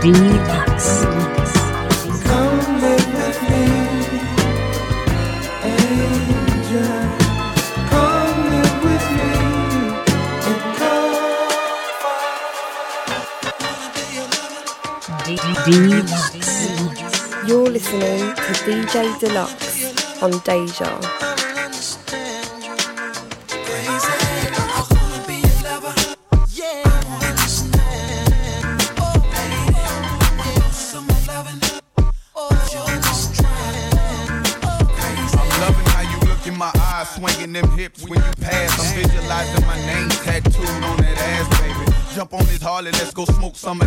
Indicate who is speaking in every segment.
Speaker 1: Dlux.
Speaker 2: Dlux.
Speaker 3: You're listening to DJ Dlux on Deja.
Speaker 4: Harley, let's go smoke some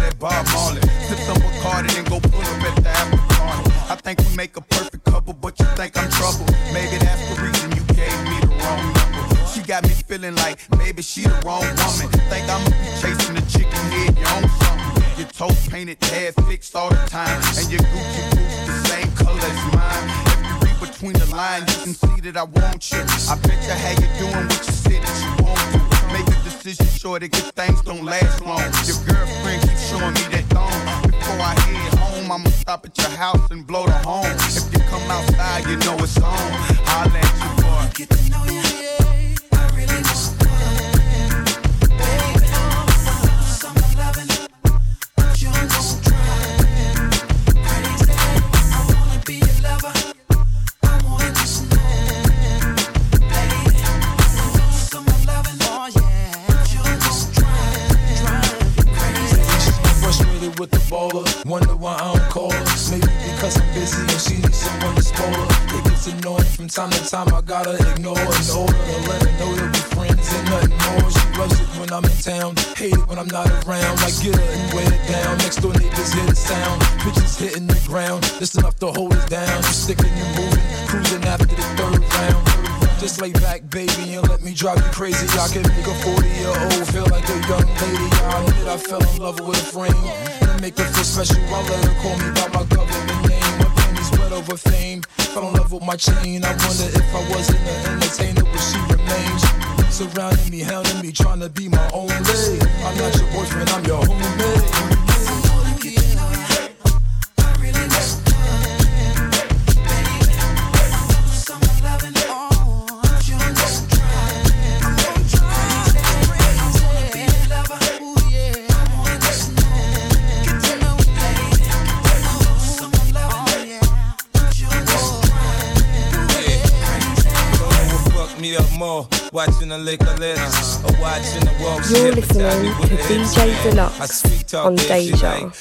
Speaker 4: on
Speaker 3: Deja.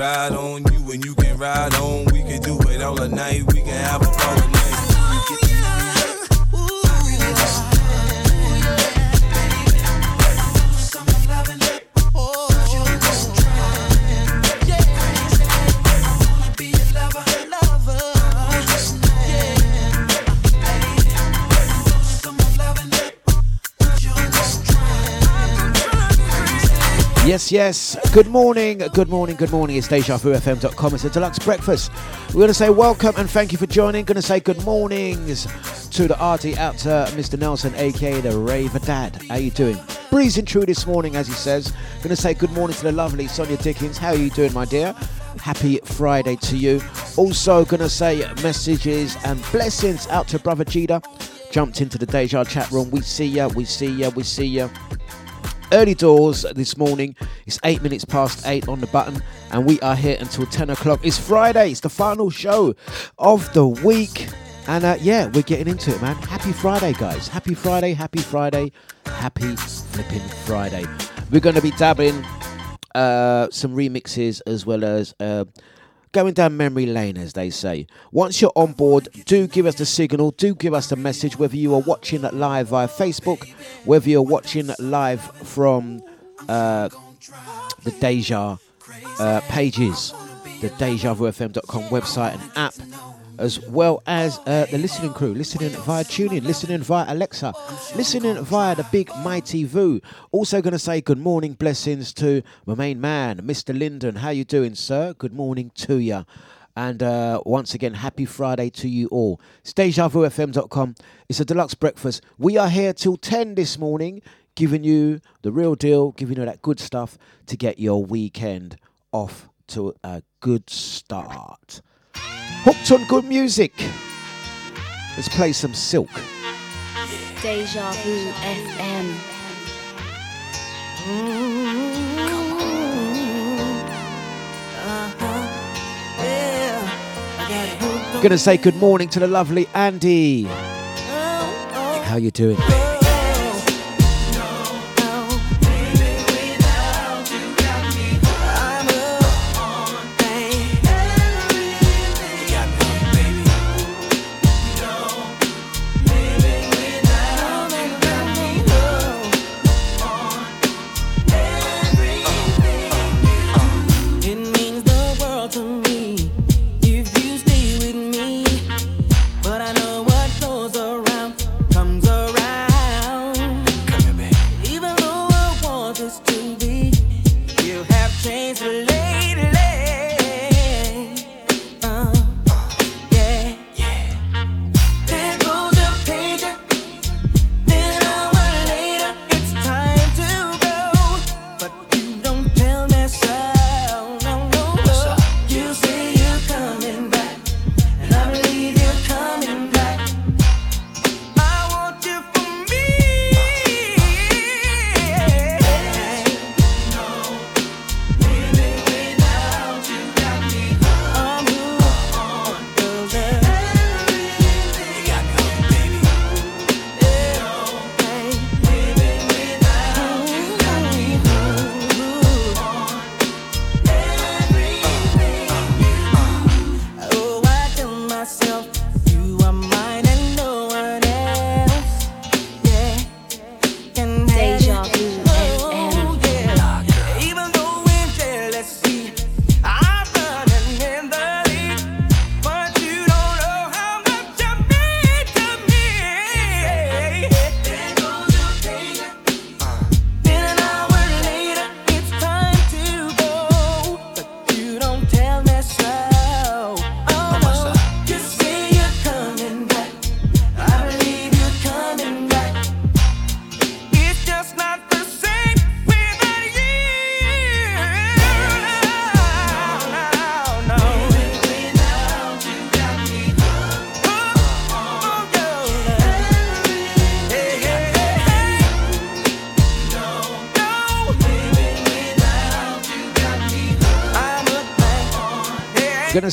Speaker 5: ride on
Speaker 6: Yes. Good morning, good morning, good morning. It's DejaVuFM.com. It's a deluxe breakfast. We're going to say welcome and thank you for joining. Going to say good mornings to the RD out to Mr. Nelson, aka the Raver Dad. How you doing? Breezing through this morning, as he says. Going to say good morning to the lovely Sonia Dickens. How are you doing, my dear? Happy Friday to you. Also, going to say messages and blessings out to Brother Cheetah. Jumped into the Deja chat room. We see ya, we see ya, we see ya early doors this morning. It's eight minutes past eight on the button, and we are here until 10 o'clock. It's Friday, it's the final show of the week. And uh, yeah, we're getting into it, man. Happy Friday, guys. Happy Friday, happy Friday, happy flipping Friday. We're going to be dabbing uh, some remixes as well as uh, going down memory lane, as they say. Once you're on board, do give us the signal, do give us the message, whether you are watching live via Facebook, whether you're watching live from uh, the Deja uh, pages, the DejaVuFM.com website and app as well as uh, the listening crew, listening via TuneIn, listening via Alexa, listening via the big mighty Vu. Also going to say good morning, blessings to my main man, Mr. Linden. How you doing, sir? Good morning to you. And uh, once again, happy Friday to you all. It's DejaVuFM.com. It's a deluxe breakfast. We are here till 10 this morning, giving you the real deal, giving you that good stuff to get your weekend off to a good start. Hooked on good music. Let's play some Silk.
Speaker 7: Deja Vu FM.
Speaker 6: Gonna say good morning to the lovely Andy. How you doing?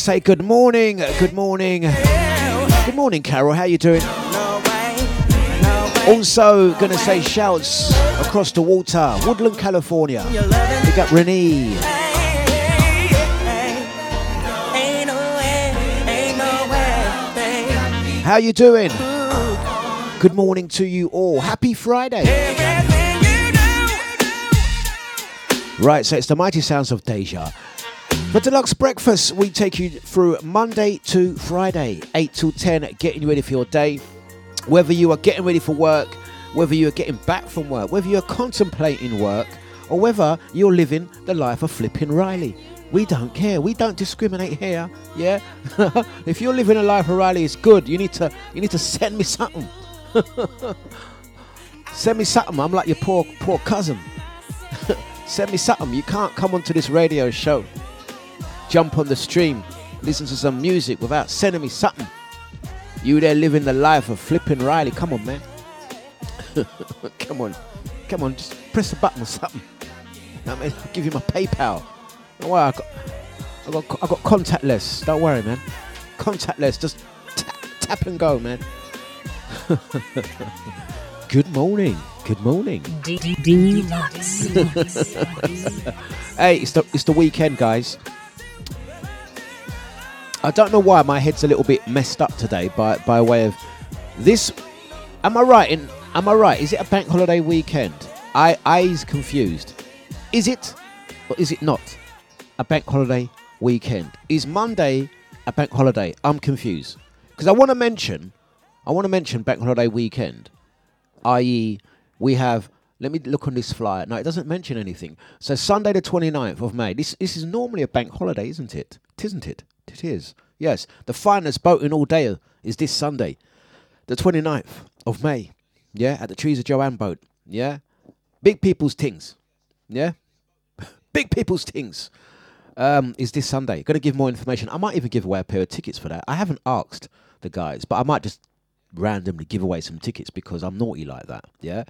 Speaker 8: Say
Speaker 6: good morning, good morning, good morning, Carol. How you doing? Also, gonna say shouts across the water, Woodland, California. Big up Renee. How you doing? Good morning to you all. Happy Friday. Right, so it's the mighty sounds of Deja. For Dlux Breakfast, we take you through Monday to Friday, 8 till 10, getting ready for your day. Whether you are getting ready for work, whether you are getting back from work, whether you are contemplating work, or whether you're living the life of flipping Riley. We don't care. We don't discriminate here. Yeah. if you're living a life of Riley, it's good. You need to. You need to send me something. send me something. I'm like your poor, poor cousin. send me something. You can't come onto this radio show, jump on the stream, listen to some music without sending me something. You there living the life of flipping Riley. Come on, man. come on. Come on, just press the button or something. I mean, I'll give you my PayPal. Don't worry, I got, I got, I got contactless. Don't worry, man. Contactless. Just tap, tap and go, man. Good morning. Good morning. Hey, it's the it's the weekend, guys. I don't know why my head's a little bit messed up today by by way of this. Am I right? In am I right? Is it a bank holiday weekend? I I's confused. Is it or is it not a bank holiday weekend? Is Monday a bank holiday? I'm confused because I want to mention, I want to mention bank holiday weekend, i.e., we have. Let me look on this flyer. No, it doesn't mention anything. So Sunday the 29th of May. This this is normally a bank holiday, isn't it? Tisn't it? It is. Yes. The finest boating all day is this Sunday, the 29th of May. Yeah, at the Trees of Joanne boat. Yeah. Big people's things. Yeah. Big people's things. Um, is this Sunday. Gonna give more information. I might even give away a pair of tickets for that. I haven't asked the guys, but I might just randomly give away some tickets because I'm naughty like that. Yeah.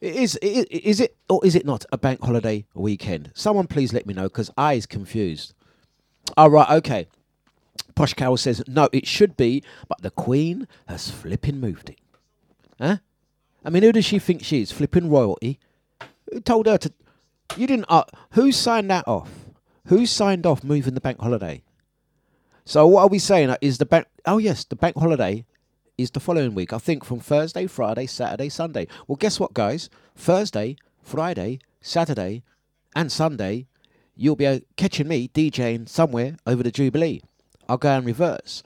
Speaker 6: Is, is is it or is it not a bank holiday weekend? Someone please let me know because I is confused. All right, okay. Posh Carol says no, it should be, but the Queen has flipping moved it. Huh? I mean, who does she think she is? Flipping royalty? Who told her to? You didn't. Uh, who signed that off? Who signed off moving the bank holiday? So what are we saying? Uh, Is the bank? Oh yes, the bank holiday is the following week. I think from Thursday, Friday, Saturday, Sunday. Well, guess what, guys? Thursday, Friday, Saturday, and Sunday, you'll be catching me DJing somewhere over the Jubilee. I'll go in reverse.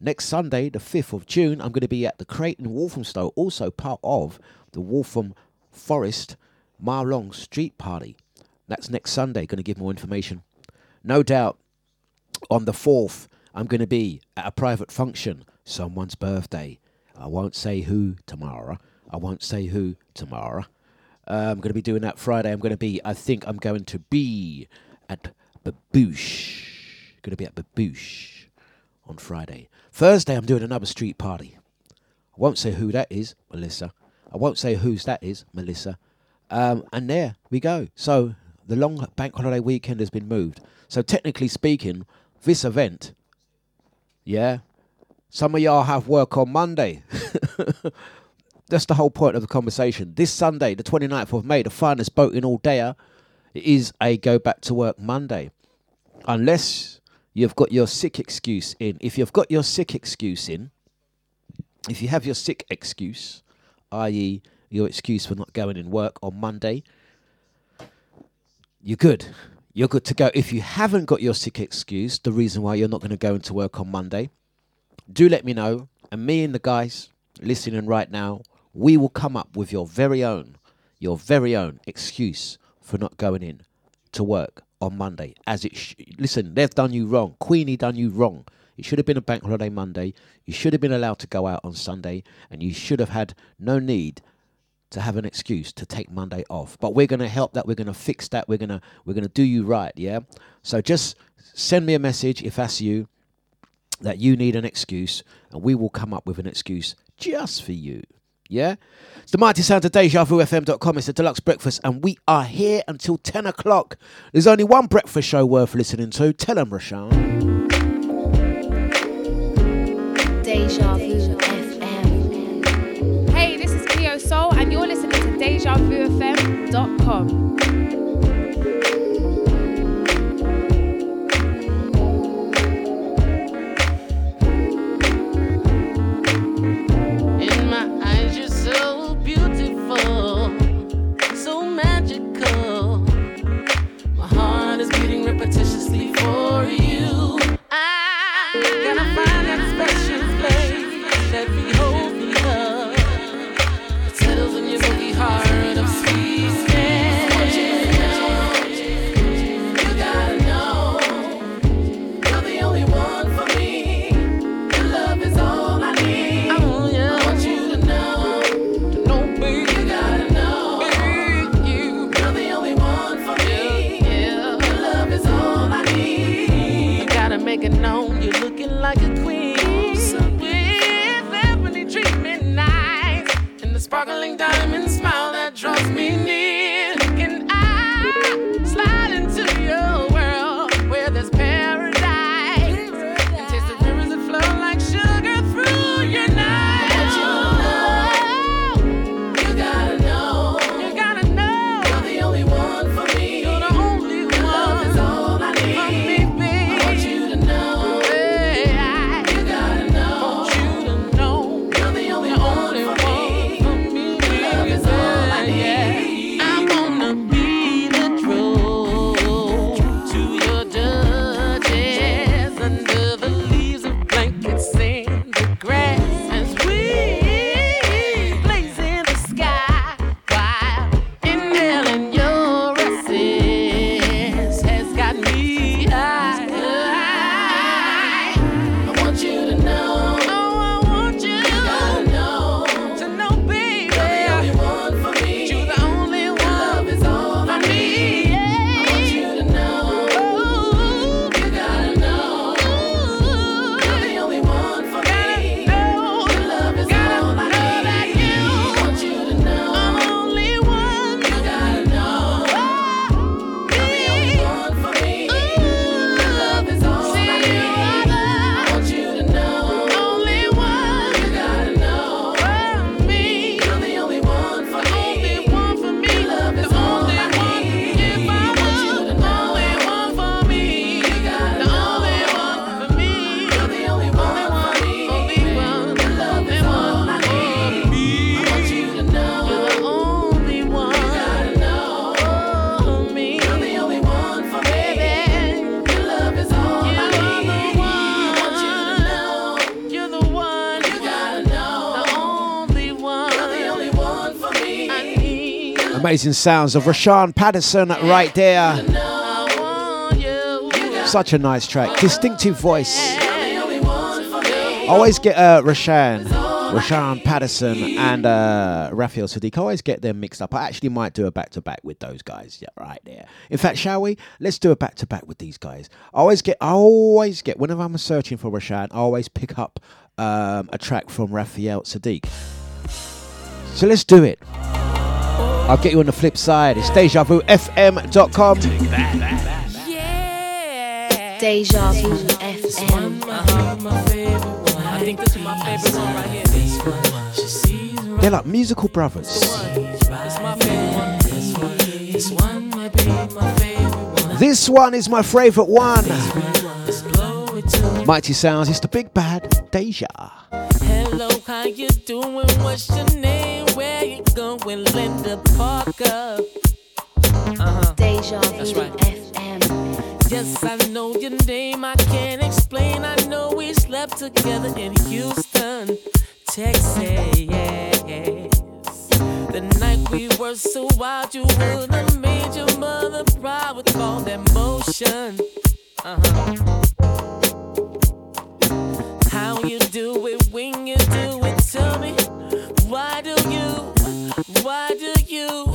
Speaker 6: Next Sunday, the 5th of June, I'm going to be at the Creighton Walthamstow, also part of the Waltham Forest Mile Long Street Party. That's next Sunday. Going to give more information. No doubt on the 4th, I'm going to be at a private function, someone's birthday. I won't say who tomorrow. I won't say who tomorrow. Uh, I'm going to be doing that Friday. I'm going to be, I think I'm going to be at Baboosh. Going to be at Baboosh on Friday. Thursday, I'm doing another street party. I won't say who that is, Melissa. I won't say whose that is, Melissa. Um, and there we go. So the long bank holiday weekend has been moved. So technically speaking, this event, yeah, some of y'all have work on Monday. That's the whole point of the conversation. This Sunday, the 29th of May, the finest boat in all day, is a go back to work Monday. Unless you've got your sick excuse in. If you've got your sick excuse in, if you have your sick excuse, i.e., your excuse for not going in work on Monday, you're good. You're good to go. If you haven't got your sick excuse, the reason why you're not going to go into work on Monday, do let me know. And me and the guys listening right now, we will come up with your very own, your very own excuse for not going in to work on Monday. As it, sh- listen, they've done you wrong. Queenie done you wrong. It should have been a bank holiday Monday. You should have been allowed to go out on Sunday, and you should have had no need to have an excuse to take Monday off. But we're going to help that. We're going to fix that. We're going to we're going to do you right. Yeah. So just send me a message if that's you that you need an excuse, and we will come up with an excuse just for you. Yeah? It's the mighty sound of DejaVuFM.com. It's a deluxe breakfast, and we are here until 10 o'clock. There's only one breakfast show worth listening to. Tell them, Rahsaan.
Speaker 7: Deja Vu FM.
Speaker 9: Hey, this is Cleo Sol, and you're listening to DejaVuFM.com.
Speaker 10: sparkling diamond.
Speaker 6: Amazing sounds of Rahsaan Patterson right there. Such a nice track. Distinctive voice. Always get uh, Rahsaan, Rahsaan Patterson, and uh, Raphael Saadiq. I always get them mixed up. I actually might do a back to back with those guys. Yeah, right there. In fact, shall we? Let's do a back to back with these guys. I always get, I always get, whenever I'm searching for Rahsaan, I always pick up um, a track from Raphael Saadiq. So let's do it. I'll get you on the flip side. It's DejaVuFM.com.
Speaker 7: Deja Vu FM.
Speaker 10: I think this is my favorite one right here. This one. She sees right.
Speaker 6: They're like musical brothers.
Speaker 10: It's my favorite one. This one. This one might be my favorite one.
Speaker 6: This one is my favorite one. Mighty Sounds, it's the big bad Deja.
Speaker 10: Hello, how you doing? What's your name? Where you going? Linda Parker. Uh-huh.
Speaker 7: Deja
Speaker 10: That's right.
Speaker 7: FM.
Speaker 10: Yes, I know your name. I can't explain. I know we slept together in Houston, Texas. The night we were so wild, you would have made your mother proud with all that motion. Uh-huh. How you do it when you do it? Tell me, why do you, why do you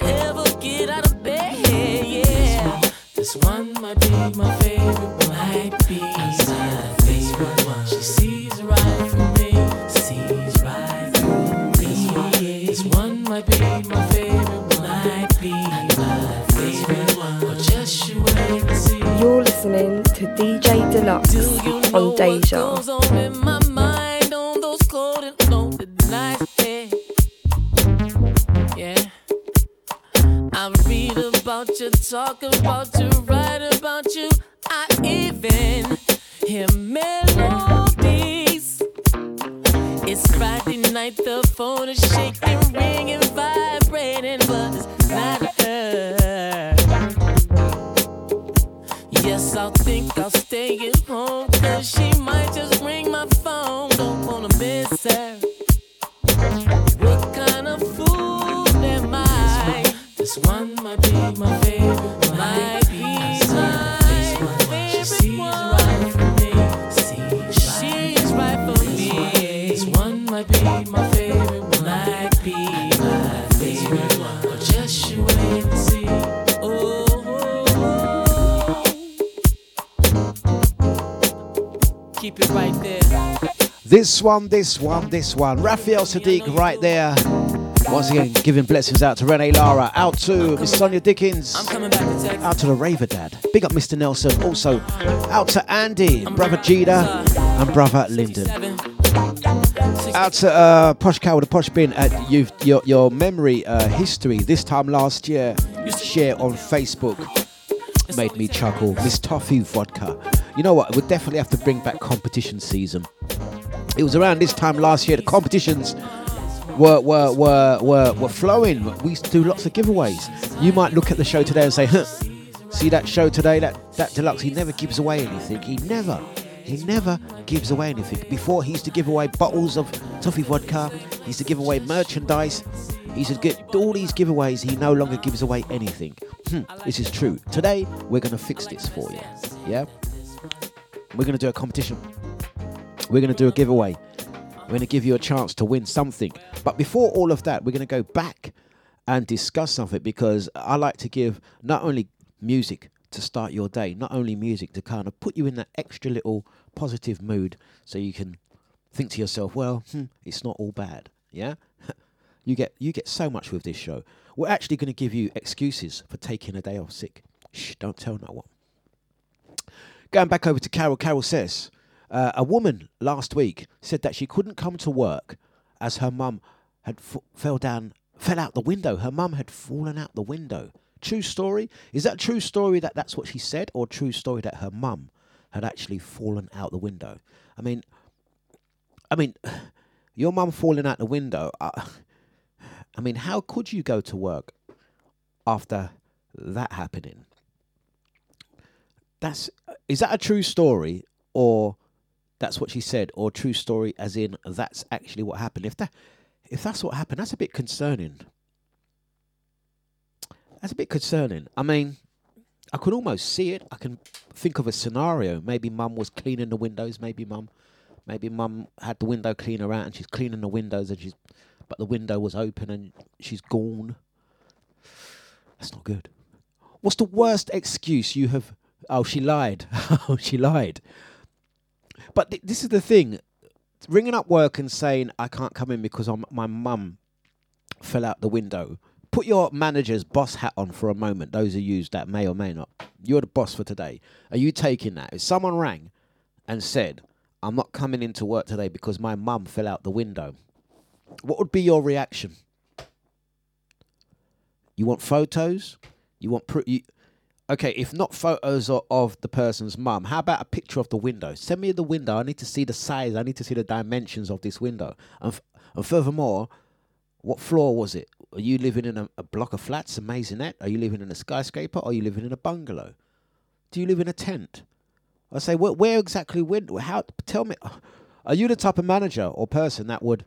Speaker 10: ever get out of bed? Yeah. This one might be my favorite one. Might be my favorite one. She sees right through me. Sees right through me. This one might be my favorite one. Might be my favorite one. Or just you wait and see.
Speaker 7: You're listening to DJ Dlux
Speaker 10: Do you know
Speaker 7: on
Speaker 10: what
Speaker 7: Deja.
Speaker 10: goes on in my mind on those cold and lonely nights? Yeah. I read about you, talk about you, write about you. I even hear melodies. It's Friday night, the phone is This one, this one,
Speaker 6: this one. Raphael Saadiq right there. Once again, giving blessings out to Renee Lara, out to Miss Sonia Dickens,
Speaker 10: I'm coming back to Texas.
Speaker 6: out to the Raver Dad. Big up Mr. Nelson. Also, out to Andy, brother Jida, and brother Lyndon. Out to uh, Posh Cow with a Posh Bin at you, your, your memory uh, history this time last year. Share on Facebook. Made me chuckle. Miss Toffee Vodka. You know what? We'll definitely have to bring back competition season. It was around this time last year the competitions were were were were, were flowing. We used to do lots of giveaways. You might look at the show today and say, huh, see that show today, that, that Dlux, he never gives away anything. He never, he never gives away anything. Before he used to give away bottles of toffee vodka, he used to give away merchandise. He used to get all these giveaways, he no longer gives away anything. Hmm, this is true. Today we're gonna fix this for you. Yeah? We're gonna do a competition. We're gonna do a giveaway. We're going to give you a chance to win something. But before all of that, we're going to go back and discuss something because I like to give not only music to start your day, not only music to kind of put you in that extra little positive mood so you can think to yourself, well, hmm, it's not all bad. Yeah? you get you get so much with this show. We're actually going to give you excuses for taking a day off sick. Shh, don't tell no one. Going back over to Carol, Carol says, uh, a woman last week said that she couldn't come to work as her mum had f- fell down, fell out the window. Her mum had fallen out the window. True story? Is that true story that that's what she said, or true story that her mum had actually fallen out the window? I mean, I mean, your mum falling out the window. Uh, I mean, how could you go to work after that happening? That's is that a true story or that's what she said or true story as in that's actually what happened if that if that's what happened that's a bit concerning That's a bit concerning. I mean, I could almost see it. I can think of a scenario. Maybe mum was cleaning the windows. Maybe mum, maybe mum had the window cleaner out and she's cleaning the windows and she's, but the window was open and she's gone. That's not good. What's the worst excuse you have? Oh, she lied. oh, she lied. But th- this is the thing: ringing up work and saying I can't come in because I'm, my mum fell out the window. Put your manager's boss hat on for a moment. Those who use that may or may not. You're the boss for today. Are you taking that? If someone rang and said, "I'm not coming into work today because my mum fell out the window," what would be your reaction? You want photos? You want pro- you, Okay, if not photos of, the person's mum, how about a picture of the window? Send me the window. I need to see the size. I need to see the dimensions of this window. And, f- and furthermore, what floor was it? Are you living in a, a block of flats, a maisonette? Are you living in a skyscraper? Are you living in a bungalow? Do you live in a tent? I say, where, where exactly? When? How? Tell me. Are you the type of manager or person that would,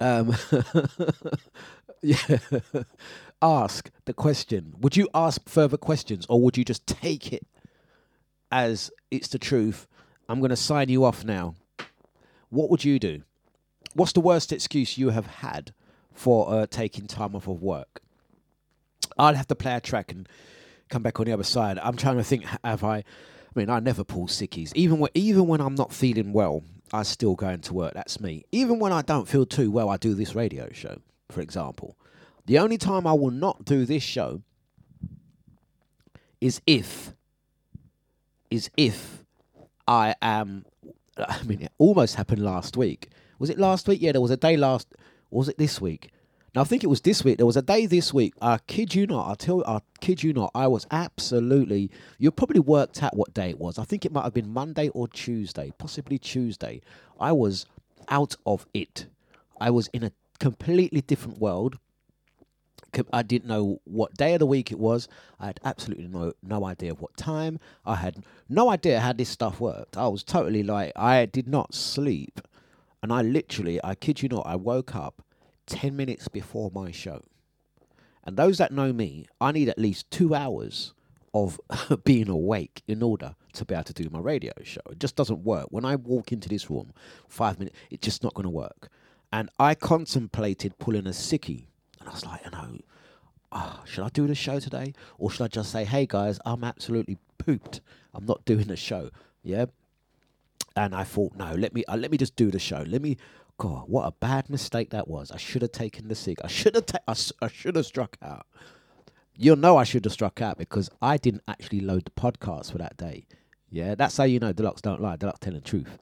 Speaker 6: um, yeah, ask the question? Would you ask further questions, or would you just take it as it's the truth? I'm going to sign you off now. What would you do? What's the worst excuse you have had for uh, taking time off of work? I'll have to play a track and come back on the other side. I'm trying to think. Have I? I mean, I never pull sickies. Even when, even when I'm not feeling well, I still go into work. That's me. Even when I don't feel too well, I do this radio show, for example. The only time I will not do this show is if is if I am. I mean, it almost happened last week. Was it last week? Yeah, there was a day last. Was it this week? Now I think it was this week. There was a day this week. I kid you not. I tell. I kid you not. I was absolutely. You probably worked out what day it was. I think it might have been Monday or Tuesday, possibly Tuesday. I was out of it. I was in a completely different world. I didn't know what day of the week it was. I had absolutely no no idea of what time. I had no idea how this stuff worked. I was totally like I did not sleep, and I literally, I kid you not, I woke up ten minutes before my show. And those that know me, I need at least two hours of being awake in order to be able to do my radio show. It just doesn't work. When I walk into this room, five minutes, it's just not going to work. And I contemplated pulling a sickie. And I was like, you know, ah, should I do the show today? Or should I just say, hey guys, I'm absolutely pooped. I'm not doing the show. Yeah. And I thought, no, let me uh, let me just do the show. Let me. God, what a bad mistake that was. I should have taken the cig. I should have. Ta- I should have struck out. You'll know I should have struck out because I didn't actually load the podcast for that day. Yeah, that's how you know Dlux don't lie. Dlux telling the truth.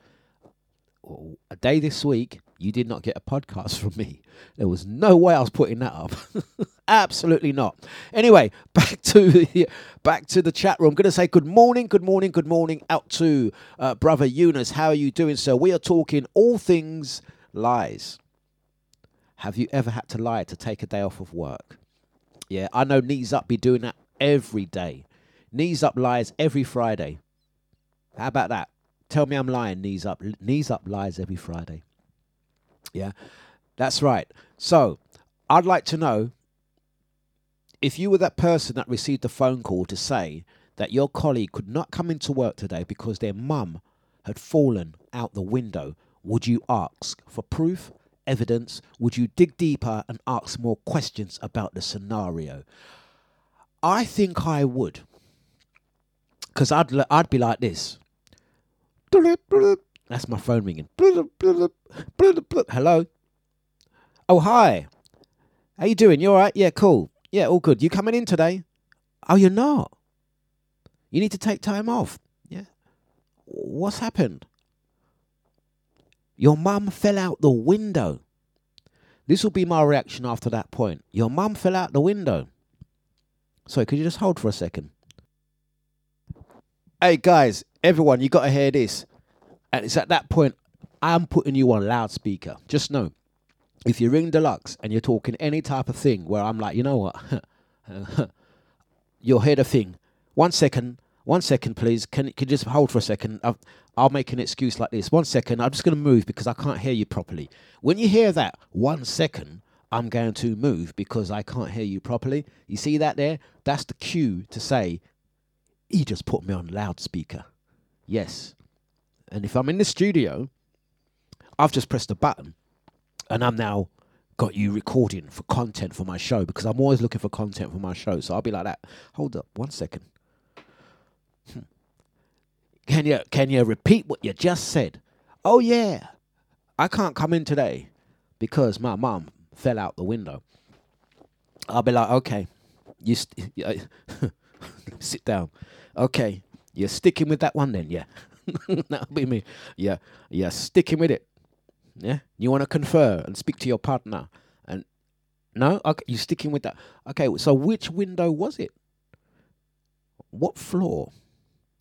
Speaker 6: A day this week, you did not get a podcast from me. There was no way I was putting that up. Absolutely not. Anyway, back to the, back to the chat room. going to say good morning, good morning, good morning out to uh, brother Eunice. How are you doing, sir? We are talking all things lies. Have you ever had to lie to take a day off of work? Yeah, I know Knees Up be doing that every day. Knees Up lies every Friday. How about that? Tell me I'm lying, Knees Up. Knees Up lies every Friday. Yeah, that's right. So, I'd like to know if you were that person that received a phone call to say that your colleague could not come into work today because their mum had fallen out the window, would you ask for proof, evidence? Would you dig deeper and ask more questions about the scenario? I think I would. Because I'd, I'd be like this. That's my phone ringing. Hello? Oh, hi. How you doing? You all right? Yeah, cool. Yeah, all good. You coming in today? Oh, you're not. You need to take time off. Yeah. What's happened? Your mum fell out the window. This will be my reaction after that point. Your mum fell out the window. Sorry, could you just hold for a second? Hey guys, everyone, you got to hear this. And it's at that point I'm putting you on loudspeaker. Just know, if you ring Dlux and you're talking any type of thing where I'm like, you know what, you'll hear the thing. One second, one second, please. Can can you just hold for a second? I'll, I'll make an excuse like this. One second, I'm just going to move because I can't hear you properly. When you hear that, one second, I'm going to move because I can't hear you properly. You see that there? That's the cue to say, he just put me on loudspeaker. Yes. And if I'm in the studio, I've just pressed a button and I'm now got you recording for content for my show because I'm always looking for content for my show. So I'll be like that. Hold up, one second. Hmm. Can you can you repeat what you just said? Oh yeah, I can't come in today because my mum fell out the window. I'll be like, okay, you st- sit down. Okay, you're sticking with that one then, yeah. That'll be me. Yeah, yeah, sticking with it. Yeah, you want to confer and speak to your partner, and no, okay, you sticking with that. Okay, so which window was it? What floor?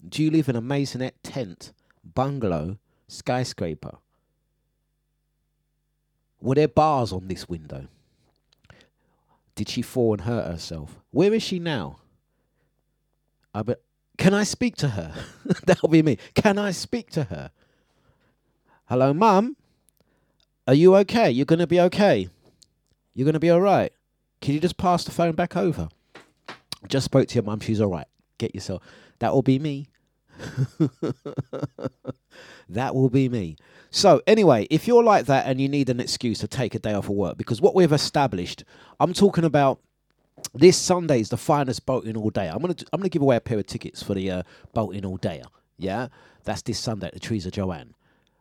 Speaker 6: Do you live in a maisonette, tent, bungalow, skyscraper? Were there bars on this window? Did she fall and hurt herself? Where is she now? I bet. Can I speak to her? That'll be me. Can I speak to her? Hello, mum. Are you okay? You're gonna be okay. You're gonna be all right. Can you just pass the phone back over? Just spoke to your mum. She's all right. Get yourself. That will be me. that will be me. So, anyway, if you're like that and you need an excuse to take a day off of work, because what we've established, I'm talking about this Sunday is the finest boating all day. I'm gonna I'm gonna give away a pair of tickets for the uh, boating all day. Yeah, that's this Sunday at the Trees of Joanne.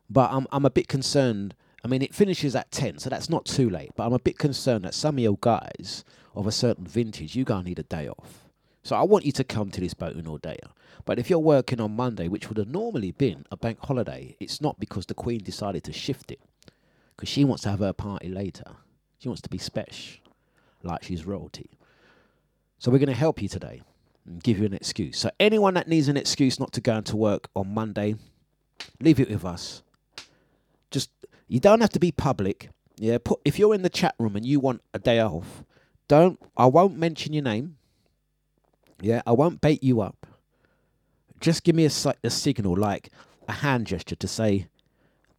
Speaker 6: But I'm I'm a bit concerned. I mean, it finishes at ten, so that's not too late. But I'm a bit concerned that some of your guys of a certain vintage, you gonna need a day off. So I want you to come to this boating all day. But if you're working on Monday, which would have normally been a bank holiday, it's not because the Queen decided to shift it. Because she wants to have her party later. She wants to be special, like she's royalty. So we're going to help you today and give you an excuse. So anyone that needs an excuse not to go into work on Monday, leave it with us. Just you don't have to be public. Yeah, put if you're in the chat room and you want a day off, don't I won't mention your name. Yeah, I won't bait you up. Just give me a, a signal like a hand gesture to say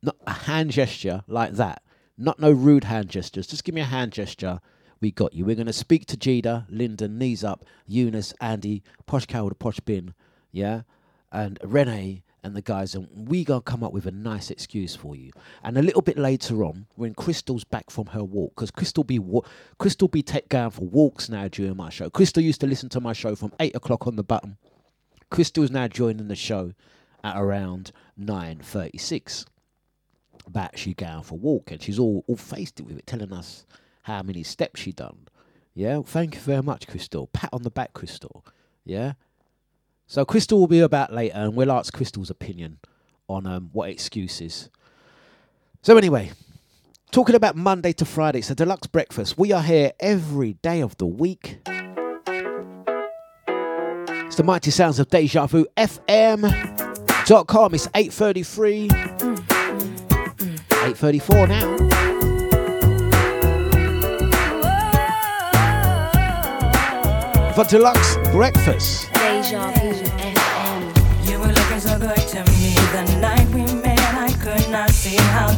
Speaker 6: not a hand gesture like that. Not no rude hand gestures. Just give me a hand gesture we got you. We're going to speak to Jada, Lyndon, Knees Up, Eunice, Andy, Posh Cow, the Posh Bin, yeah, and Renee and the guys, and we going to come up with a nice excuse for you. And a little bit later on, when Crystal's back from her walk, because Crystal be wa- Crystal be take going for walks now during my show. Crystal used to listen to my show from eight o'clock on the button. Crystal's now joining the show at around nine thirty-six. Back she going for a walk, and she's all all faced it with it, telling us how many steps she done. Yeah, thank you very much, Crystal. Pat on the back, Crystal. Yeah. So Crystal will be about later, and we'll ask Crystal's opinion on um, what excuses. So anyway, talking about Monday to Friday, it's a deluxe breakfast. We are here every day of the week. It's the mighty sounds of Deja Vu FM.com. It's 8.33. 8.34 now. For Dlux breakfast.
Speaker 7: Deja Vu FM.
Speaker 8: You were looking so good to me the night we met. I could not see how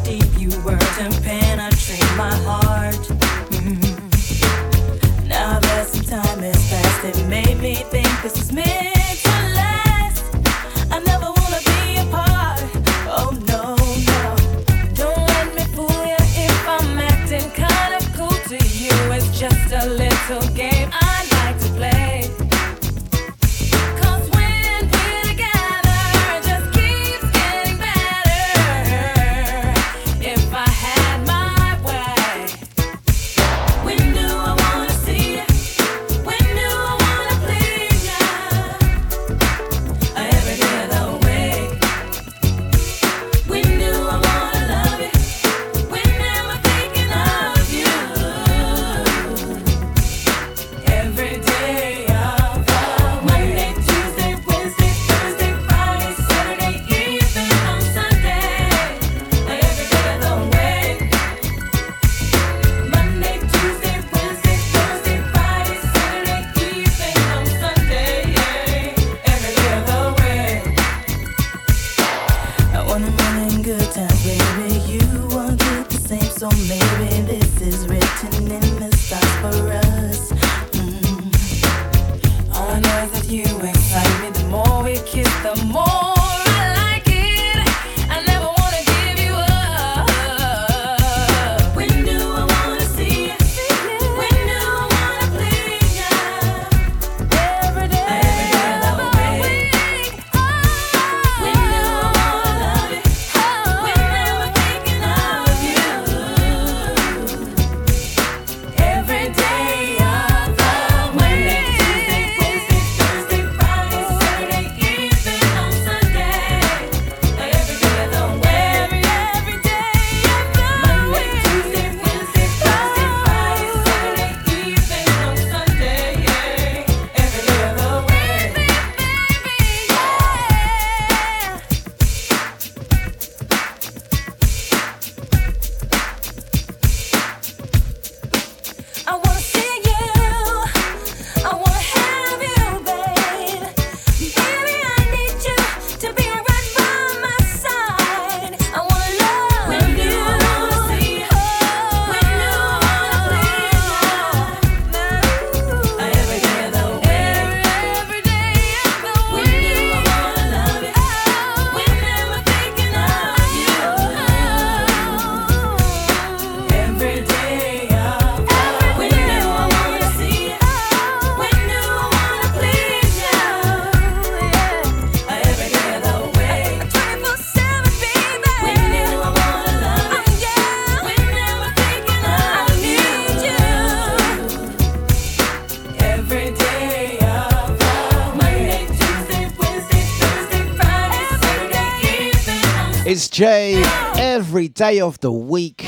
Speaker 6: Every day of the week,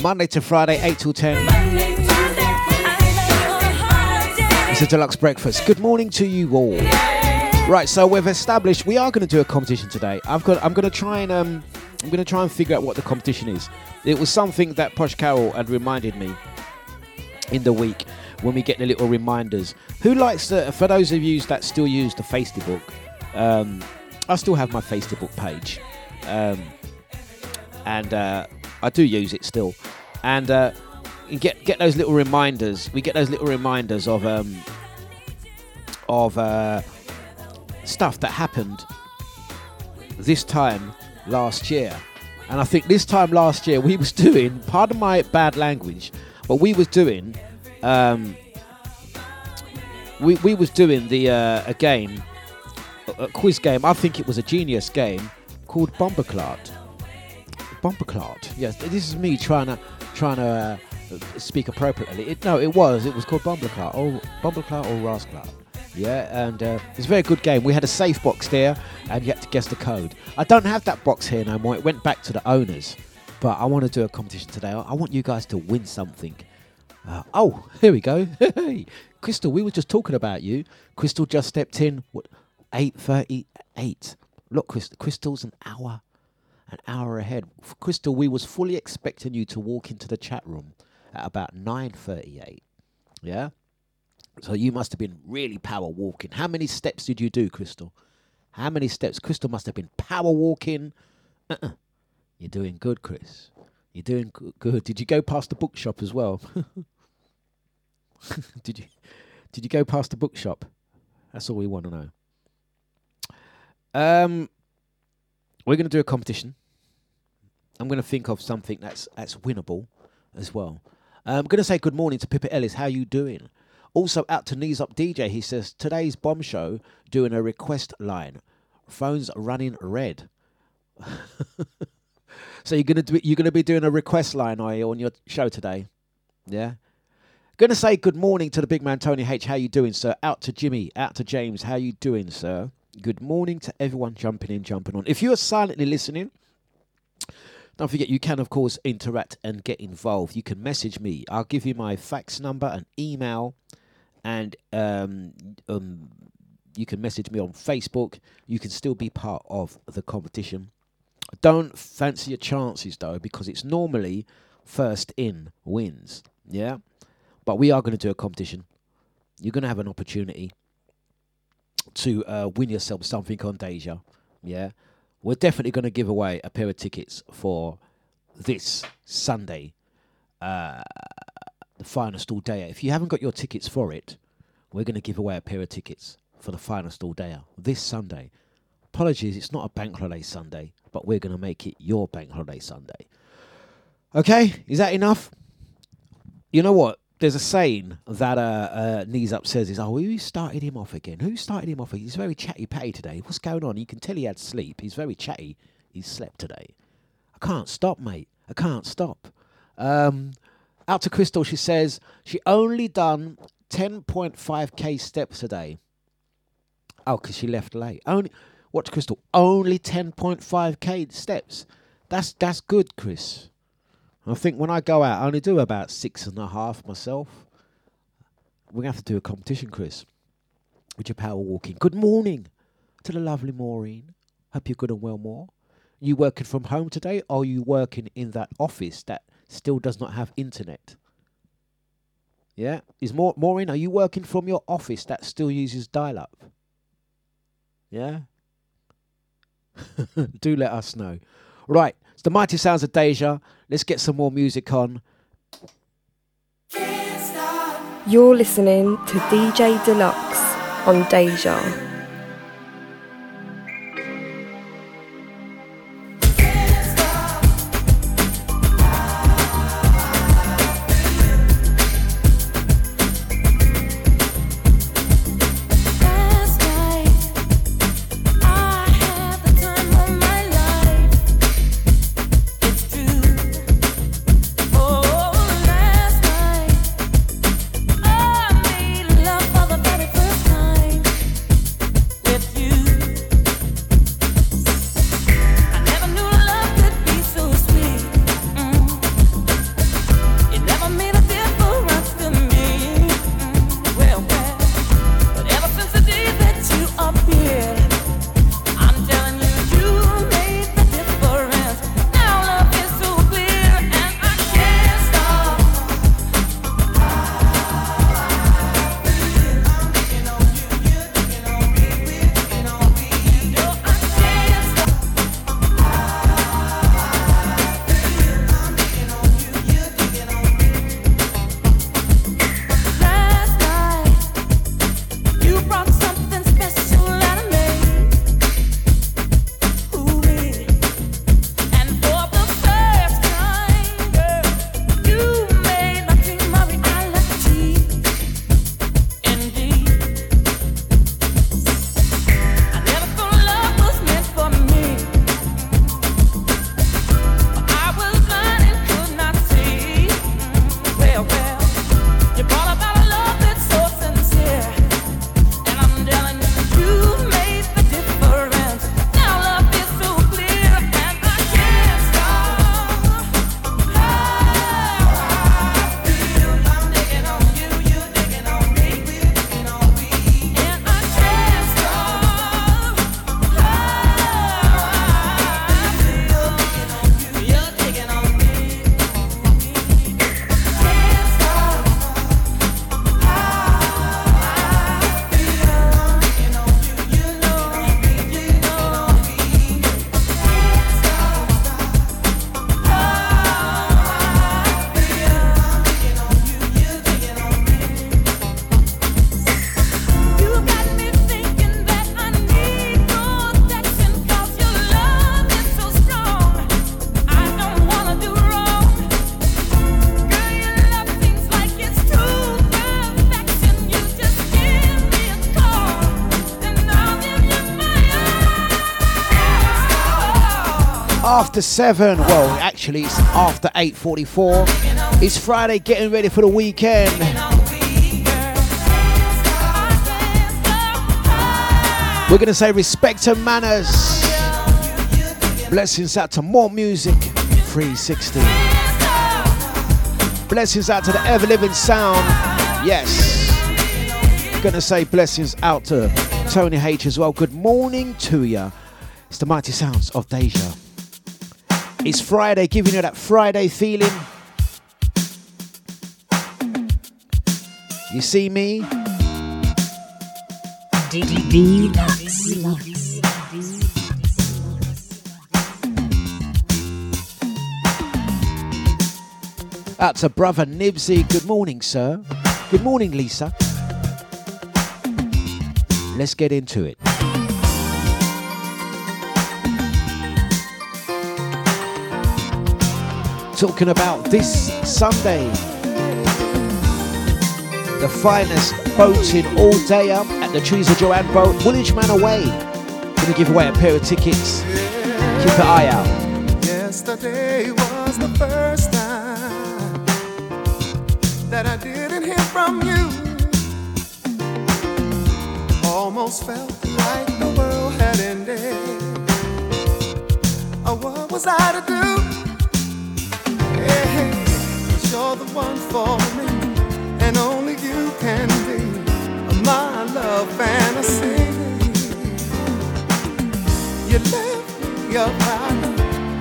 Speaker 6: Monday to Friday, 8 till 10. It's a Dlux breakfast. Good morning to you all. Right, so we've established we are going to do a competition today. I've got. I'm going to try and um, I'm going to try and figure out what the competition is. It was something that Posh Carol had reminded me in the week when we get the little reminders. Who likes the? For those of you that still use the Facebook, um, I still have my Facebook page, um, and uh, I do use it still, and. Uh, get get those little reminders. We get those little reminders of um, of uh, stuff that happened this time last year. And I think this time last year we was doing, pardon my bad language, but we was doing, um, we, we was doing the uh, a game, a, a quiz game. I think it was a genius game called Bomberclart. Bomberclart. Yes, this is me trying to trying to uh, speak appropriately. It, no, it was. It was called Bomberclart or Bomberclart or Rasclart. Yeah, and uh, it's a very good game. We had a safe box there, and you had to guess the code. I don't have that box here no more. It went back to the owners. But I want to do a competition today. I want you guys to win something. Uh, oh, here we go. Hey, Crystal, we were just talking about you. Crystal just stepped in. What? Eight thirty-eight. Look, Crystal. Crystal's an hour, an hour ahead. Crystal, we was fully expecting you to walk into the chat room at about nine thirty-eight. Yeah. So you must have been really power walking. How many steps did you do, Crystal? How many steps? Crystal must have been power walking. Uh-uh. You're doing good, Chris. You're doing good. Did you go past the bookshop as well? did you? Did you go past the bookshop? That's all we want to know. Um, we're going to do a competition. I'm going to think of something that's that's winnable as well. I'm going to say good morning to Pippa Ellis. How you doing? Also out to Knees Up DJ. He says today's bomb show doing a request line. Phones running red. so you're gonna do you're gonna be doing a request line, are you, on your show today? Yeah. Gonna say good morning to the big man Tony H. How you doing, sir? Out to Jimmy, out to James. How you doing, sir? Good morning to everyone jumping in, jumping on. If you are silently listening, don't forget you can of course interact and get involved. You can message me. I'll give you my fax number and email, and um, um, you can message me on Facebook. You can still be part of the competition. Don't fancy your chances though, because it's normally first in wins. Yeah, but we are going to do a competition. You're going to have an opportunity to uh, win yourself something on Deja. Yeah, we're definitely going to give away a pair of tickets for this Sunday, uh, the final stall day. If you haven't got your tickets for it, we're going to give away a pair of tickets for the final stall day this Sunday. Apologies, it's not a bank holiday Sunday, but we're going to make it your bank holiday Sunday. Okay, is that enough? You know what? There's a saying that uh, uh, Knees Up says is, oh, who started him off again? Who started him off? He's very chatty patty today. What's going on? You can tell he had sleep. He's very chatty. He's slept today. I can't stop, mate. I can't stop. Um, out to Crystal, she says she only done 10.5k steps a day. Oh, because she left late. Only watch Crystal. Only 10.5k steps. That's that's good, Chris. I think when I go out, I only do about six and a half myself. We're gonna have to do a competition, Chris, with your power walking. Good morning to the lovely Maureen. Hope you're good and well, more. You working from home today, or are you working in that office that still does not have internet? Yeah, is Maur- Maureen? Are you working from your office that still uses dial-up? Yeah. Do let us know. Right, it's the mighty sounds of Deja. Let's get some more music on.
Speaker 7: You're listening to DJ Dlux on Deja.
Speaker 6: After seven. Well, actually, it's after 8:44. It's Friday, getting ready for the weekend. We're gonna say respect and manners. Blessings out to more music, 360. Blessings out to the ever living sound. Yes. Gonna say blessings out to Tony H as well. Good morning to ya. It's the mighty sounds of Deja. It's Friday, giving you that Friday feeling. You see me? Out to brother Nibsy. Good morning, sir. Good morning, Lisa. Let's get into it. Talking about this Sunday, the finest boating all day up at the Teresa Joanne boat, Woolwich Manor Way. Gonna give away a pair of tickets. Keep an eye out.
Speaker 1: Yesterday was the first time that I didn't hear from you. Almost felt like the world had ended. Oh, what was I to do? You're the one for me, and only you can be my love fantasy. You left me up high.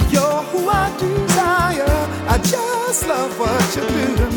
Speaker 1: You're who I desire. I just love what you do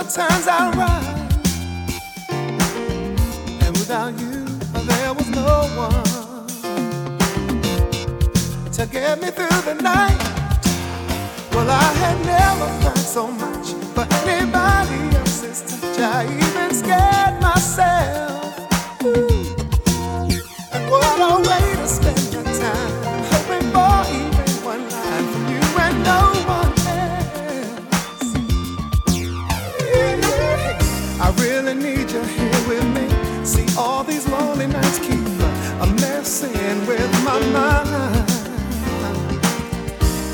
Speaker 1: Turns out right. And without you, there was no one to get me through the night. Well, I had never cried so much for anybody else's touch. I even scared myself. Ooh. Really need you here with me. See, all these lonely nights keep a messing with my mind.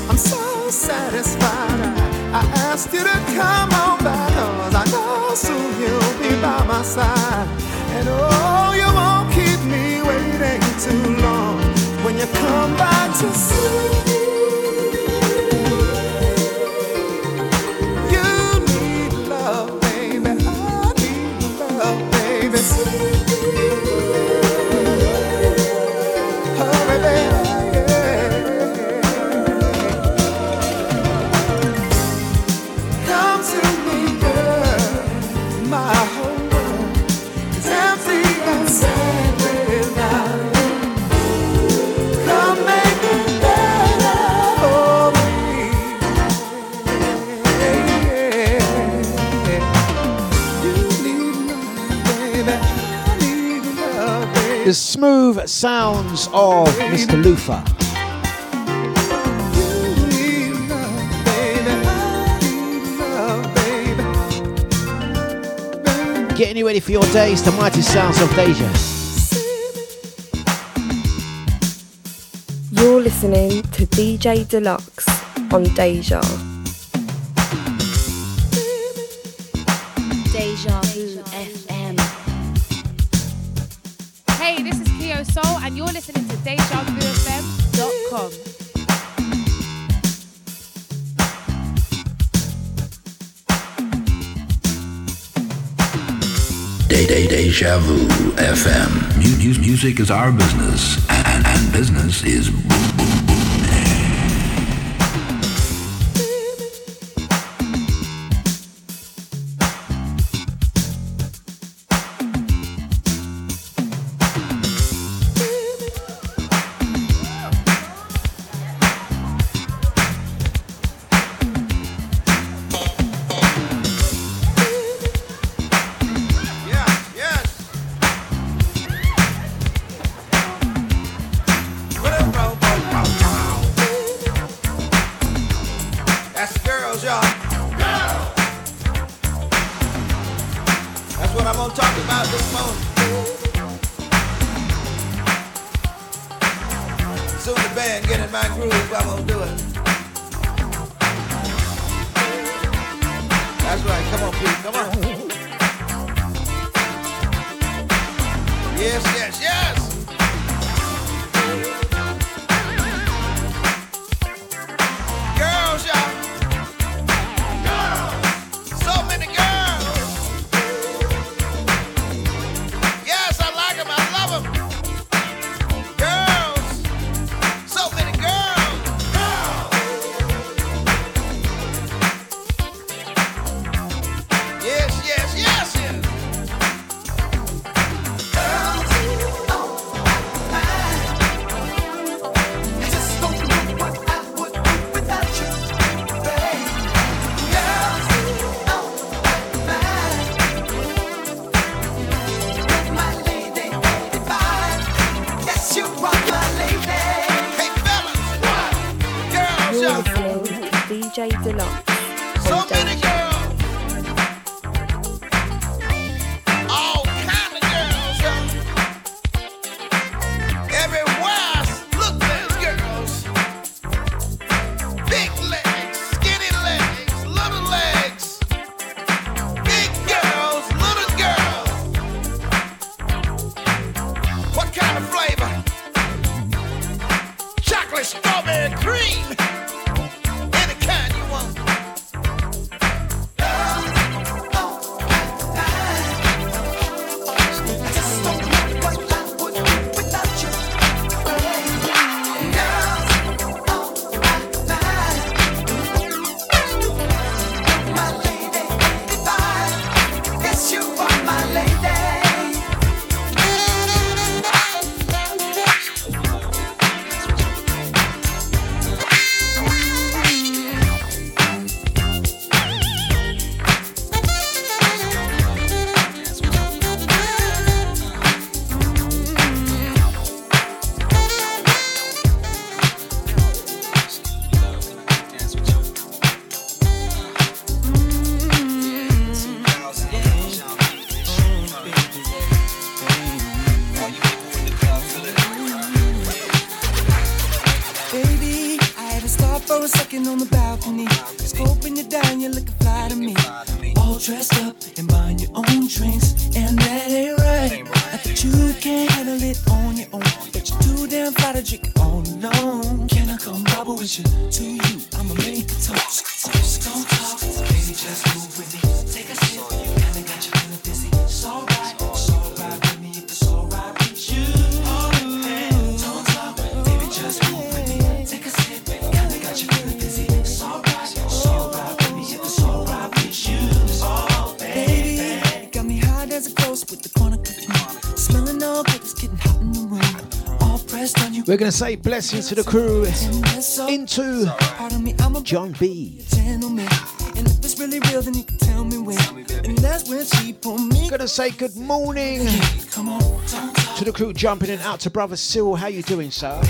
Speaker 1: I'm so satisfied. I, asked you to come on back, cause I know soon you'll be by my side. And oh, you won't keep me waiting too long when you come back to see
Speaker 6: sounds of Mr.
Speaker 1: Baby.
Speaker 6: Getting you ready for your days, the mighty sounds of Deja.
Speaker 7: You're listening to DJ Dlux on. Deja
Speaker 11: Deja Vu FM.
Speaker 12: Mu- mu- music is our business, and, and business is
Speaker 13: going to say blessings to the crew into John B. Gonna say good morning to the crew jumping in out to brother Syl. How you doing, sir? To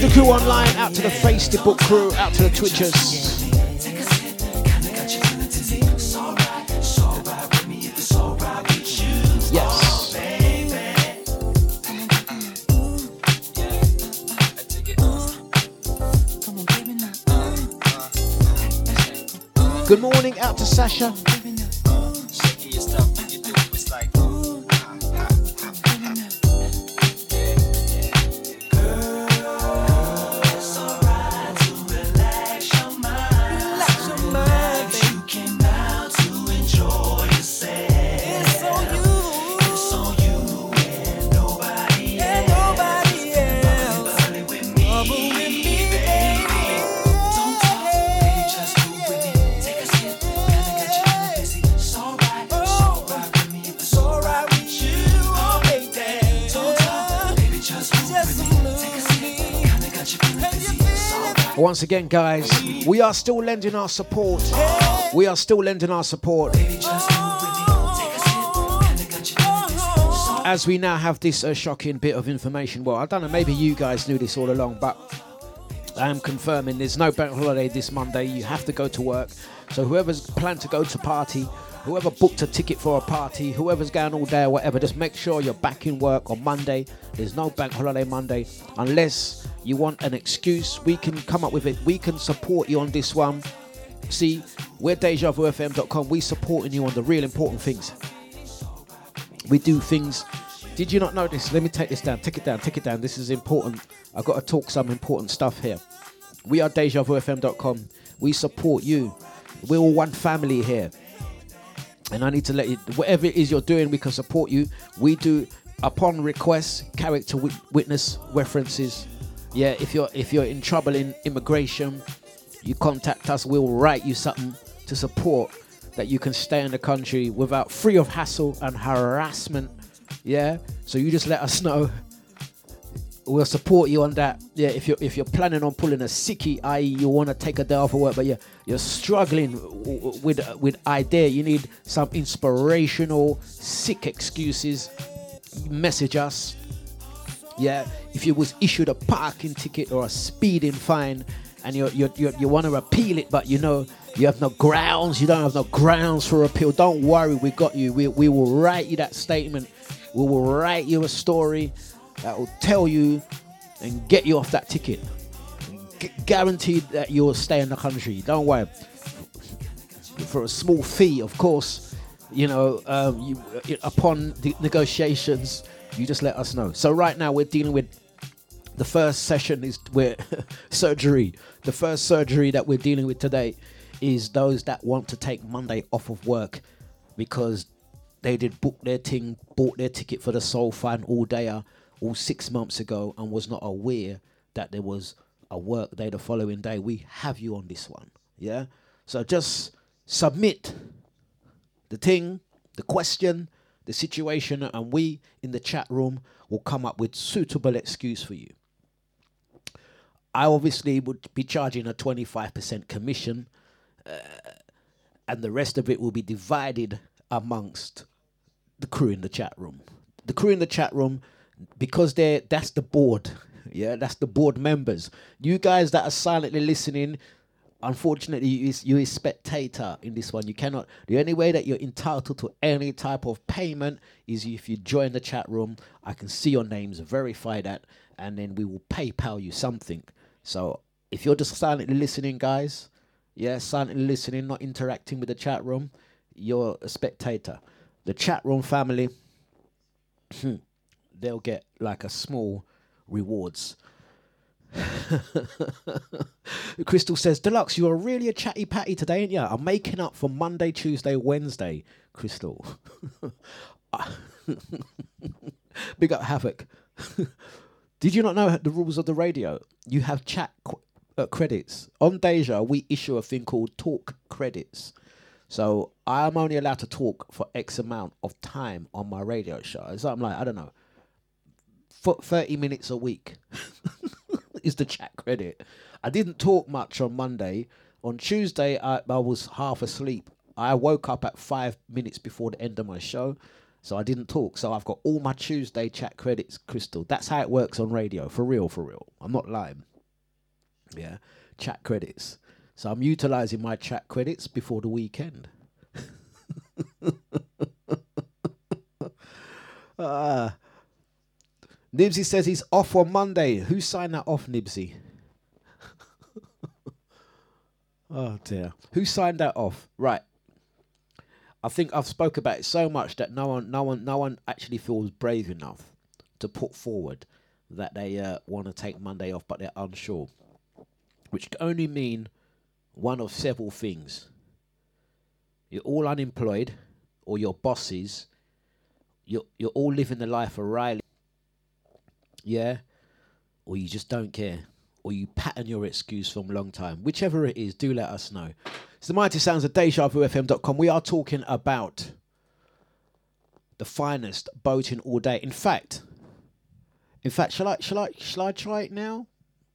Speaker 13: the crew online, out to the Facebook crew, out to the Twitchers. Good morning out to Sasha. once again, guys, we are still lending our support. We are still lending our support. As we now have this uh, shocking bit of information, well, I don't know, maybe you guys knew this all along, but
Speaker 6: I am confirming there's no bank holiday this Monday. You have to go to work. So whoever's planned to go to party, whoever booked a ticket for a party, whoever's going all day or whatever, just make sure you're back in work on Monday. There's no bank holiday Monday unless you want an excuse. We can come up with it. We can support you on this one. See, we're DejaVuFM.com. We're supporting you on the real important things. We do things. Did you not know this? Let me take this down. Take it down. Take it down. This is important. I've got to talk some important stuff here. We are DejaVuFM.com. We support you. We're all one family here. And I need to let you, whatever it is you're doing, we can support you. We do, upon request, character wit- witness references. Yeah, if you're if you're in trouble in immigration, you contact us. We'll write you something to support that you can stay in the country without free of hassle and harassment. Yeah, so you just let us know. We'll support you on that. Yeah, if you're if you're planning on pulling a sickie, i.e., you want to take a day off of work, but you're you're struggling w- w- with uh, with idea, you need some inspirational sick excuses. Message us. Yeah, if you was issued a parking ticket or a speeding fine, and you you you, you want to appeal it, but you know you have no grounds, you don't have no grounds for appeal. Don't worry, we got you. We we will write you that statement. We will write you a story that will tell you and get you off that ticket. Gu- guaranteed that you'll stay in the country. Don't worry. For a small fee, of course, you know, um, you, uh, upon the negotiations, you just let us know. So right now we're dealing with the first session is where surgery. The first surgery that we're dealing with today is those that want to take Monday off of work because they did book their thing, bought their ticket for the Soul Fan all day, all six months ago, and was not aware that there was a work day the following day. We have you on this one, yeah. So just submit the thing, the question, the situation, and we in the chat room will come up with suitable excuse for you. I obviously would be charging a 25% commission, uh, and the rest of it will be divided amongst the crew in the chat room. The crew in the chat room, because they're that's the board. Yeah, that's the board members. You guys that are silently listening, unfortunately, you is you're a spectator in this one. You cannot. The only way that you're entitled to any type of payment is if you join the chat room. I can see your names, verify that, and then we will PayPal you something. So if you're just silently listening, guys, yeah, silently listening, not interacting with the chat room, you're a spectator. The chat room family, they'll get like a small rewards. Crystal says, Dlux, you are really a chatty patty today, ain't ya? I'm making up for Monday, Tuesday, Wednesday. Crystal. Big up Havoc. Did you not know the rules of the radio? You have chat qu- uh, credits. On Deja, we issue a thing called talk credits. So I'm only allowed to talk for X amount of time on my radio show. So I'm like, I don't know, for 30 minutes a week is the chat credit. I didn't talk much on Monday. On Tuesday, I, I was half asleep. I woke up at five minutes before the end of my show. So I didn't talk. So I've got all my Tuesday chat credits, Crystal. That's how it works on radio. For real, for real. I'm not lying. Yeah. Chat credits. So I'm utilizing my chat credits before the weekend. Ah. Nibsy says he's off on Monday. Who signed that off, Nibsy? oh dear. Who signed that off? Right. I think I've spoke about it so much that no one, no one, no one actually feels brave enough to put forward that they uh, want to take Monday off, but they're unsure, which can only mean one of several things. You're all unemployed, or your bosses. You're you're all living the life of Riley. Yeah, or you just don't care, or you pattern your excuse from a long time. Whichever it is, do let us know. It's the mighty sounds of DejaVuFM.com. We are talking about the finest boating all day. In fact, in fact, shall I shall I shall I try it now?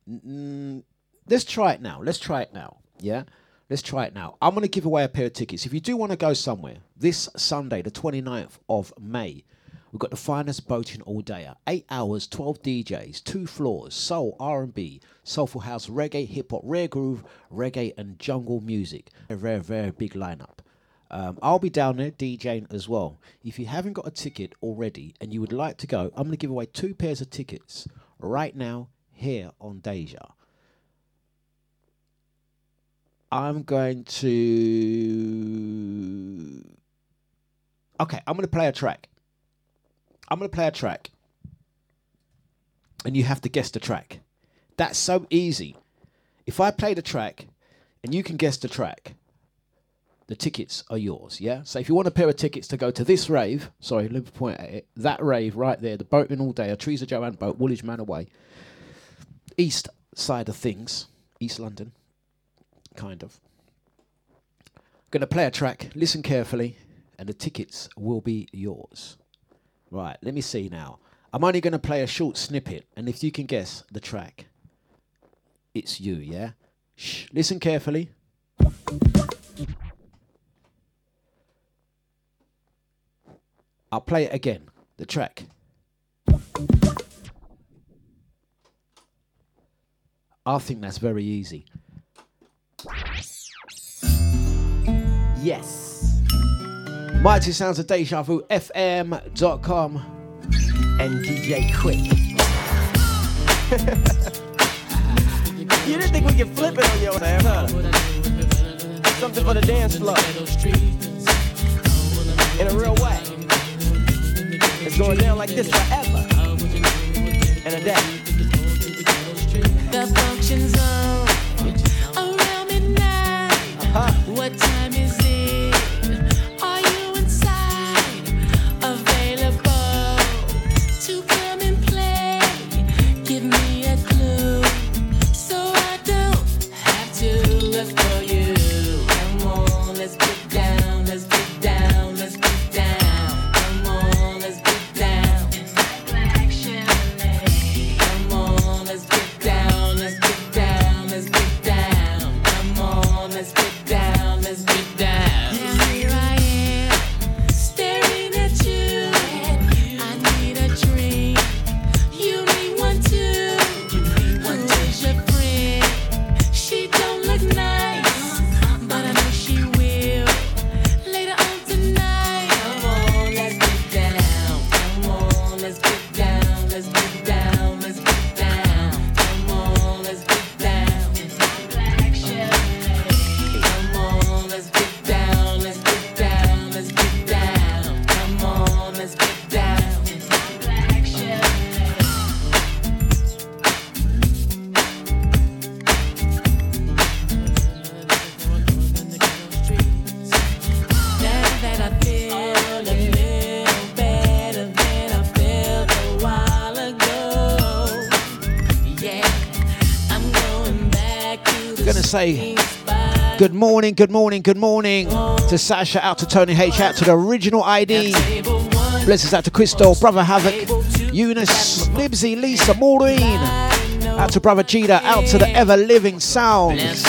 Speaker 6: Mm, let's try it now. Let's try it now. Yeah. Let's try it now. I'm going to give away a pair of tickets. If you do want to go somewhere this Sunday, the 29th of May, We've got the finest boating all day. Eight hours, 12 DJs, two floors, soul, R&B, soulful house, reggae, hip hop, rare groove, reggae, and jungle music. A very, very big lineup. Um, I'll be down there DJing as well. If you haven't got a ticket already and you would like to go, I'm going to give away two pairs of tickets right now here on Deja. I'm going to. Okay, I'm going to play a track. I'm going to play a track. And you have to guess the track. That's so easy. If I play the track and you can guess the track, the tickets are yours, yeah? So if you want a pair of tickets to go to this rave, sorry, let me point at it, that rave right there, the boatman all day, a Teresa Joanne boat, Woolwich Manor Way, east side of things, East London, kind of. Gonna play a track, listen carefully, and the tickets will be yours. Right, let me see now. I'm only gonna play a short snippet, and if you can guess the track, it's you, yeah? Shh, listen carefully. I'll play it again. The track. I think that's very easy. Yes. Mighty Sounds of Deja Vu, FM.com.
Speaker 14: And DJ Quick. you didn't think we could flip it on your ass, huh? Something for the dance floor. In a real way. It's going down like this forever. And a day.
Speaker 10: The function zone around midnight.
Speaker 14: Uh-huh.
Speaker 10: What time
Speaker 6: good morning, good morning, good morning to Sasha, out to Tony H, out to the original ID. Blessings out to Crystal, Brother Havoc, Eunice, Nibsy, Lisa, Maureen. Out to Brother Cheetah, out to the ever living sounds.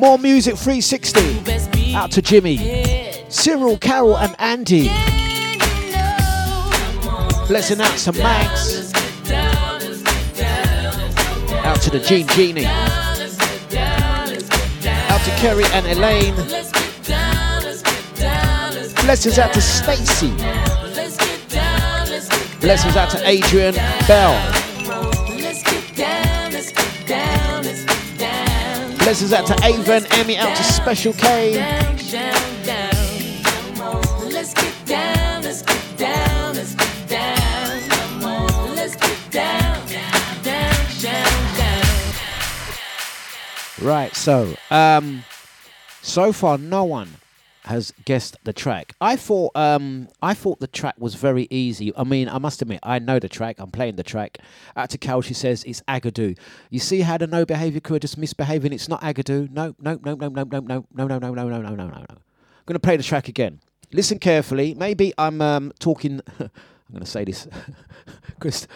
Speaker 6: More music 360. Out to Jimmy, Cyril, Carol, and Andy. Blessing out to Max. Out to the Gene Genie. To Kerry and Elaine. Blessings out to Stacy. Blessings out to Adrian Bell. Blessings out to Ava and Emmy. Out to Special K. Right, so um, so far no one has guessed the track. I thought um, I thought the track was very easy. I mean, I must admit, I know the track. I'm playing the track. Out Cal, she says it's Agadoo. You see how the no behaviour crew are just misbehaving? It's not Agadoo. No, no, no, no, no, no, no, no, no, no, no, no, no, no, no, no. I'm gonna play the track again. Listen carefully. Maybe I'm um, talking. I'm gonna say this, Chris.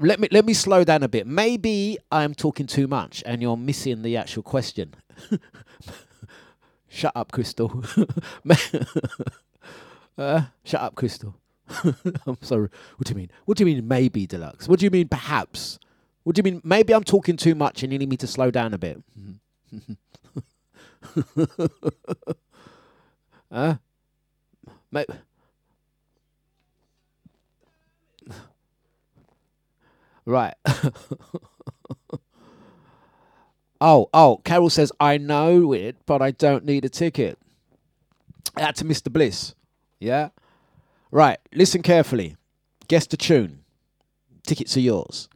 Speaker 6: Let me let me slow down a bit. Maybe I'm talking too much and you're missing the actual question. Shut up, Crystal. Uh, shut up, Crystal. I'm sorry. What do you mean? What do you mean maybe Dlux? What do you mean perhaps? What do you mean maybe I'm talking too much and you need me to slow down a bit? huh? Ma- right. oh, oh, Carol says, I know it, but I don't need a ticket. Out to Mr. Bliss. Yeah? Right, listen carefully. Guess the tune. Tickets are yours.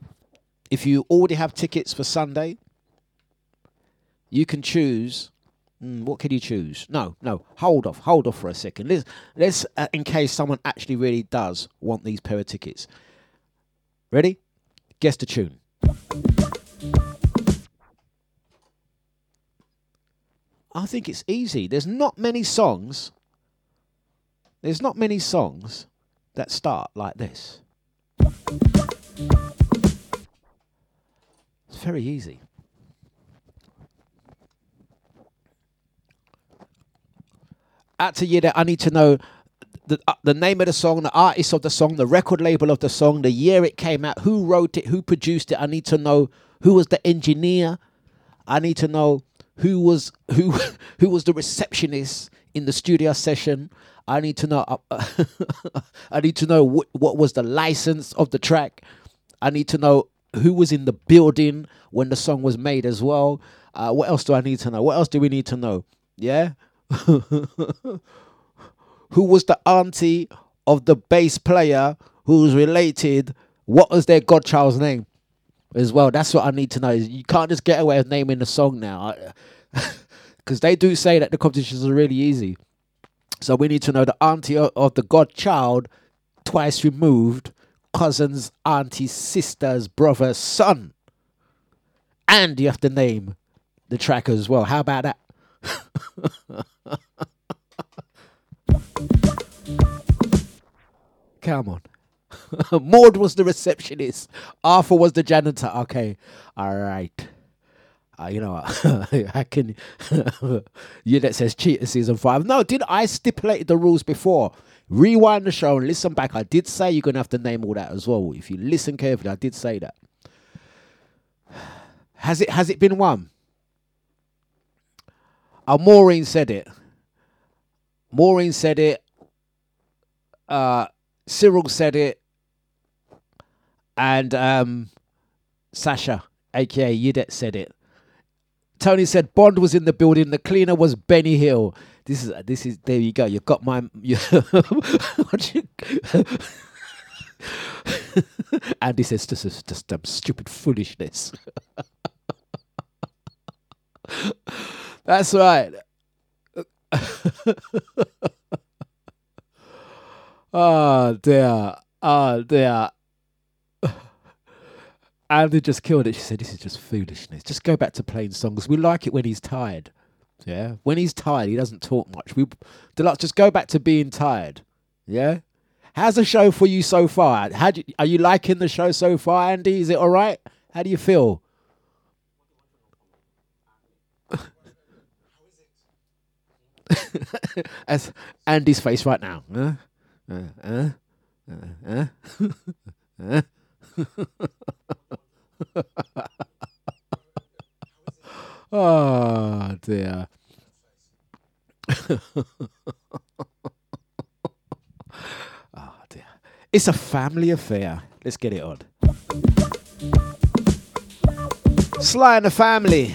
Speaker 6: If you already have tickets for Sunday, you can choose. Mm, what can you choose? No, no. Hold off. Hold off for a second. Let's, let's uh, in case someone actually really does want these pair of tickets. Ready? Guess the tune. I think it's easy. There's not many songs. There's not many songs that start like this. It's very easy. Out to you that I need to know the uh, the name of the song, the artist of the song, the record label of the song, the year it came out, who wrote it, who produced it. I need to know who was the engineer. I need to know who was who who was the receptionist in the studio session. I need to know. Uh, I need to know what, what was the license of the track. I need to know who was in the building when the song was made as well. Uh, what else do I need to know? What else do we need to know? Yeah. who was the auntie of the bass player who was related? What was their godchild's name? As well, that's what I need to know. You can't just get away with naming the song now, because they do say that the competitions are really easy. So we need to know the auntie of, of the godchild, twice removed, cousins, auntie, sisters, brother's son, and you have to name the track as well. How about that? Come on. Maud was the receptionist. Arthur was the janitor. Okay. All right. Uh, you know? I can. you that says cheater season five. No, did I stipulate the rules before? Rewind the show and listen back. I did say you're gonna have to name all that as well. If you listen carefully, I did say that. Has it has it been won? Oh, Maureen said it. Maureen said it. Uh, Cyril said it. And um, Sasha, aka Yudet, said it. Tony said Bond was in the building. The cleaner was Benny Hill. This is this is there you go. You got my. You, Andy says this is just um, stupid foolishness. That's right. Oh dear. Oh dear. Andy just killed it. She said, This is just foolishness. Just go back to playing songs. We like it when he's tired. Yeah. When he's tired, he doesn't talk much. We Dlux, just go back to being tired. Yeah. How's the show for you so far? How do you, are you liking the show so far, Andy? Is it all right? How do you feel? As Andy's face right now. Huh? Uh, uh, uh, oh dear. oh dear. It's a family affair. Let's get it on. Sly and the family.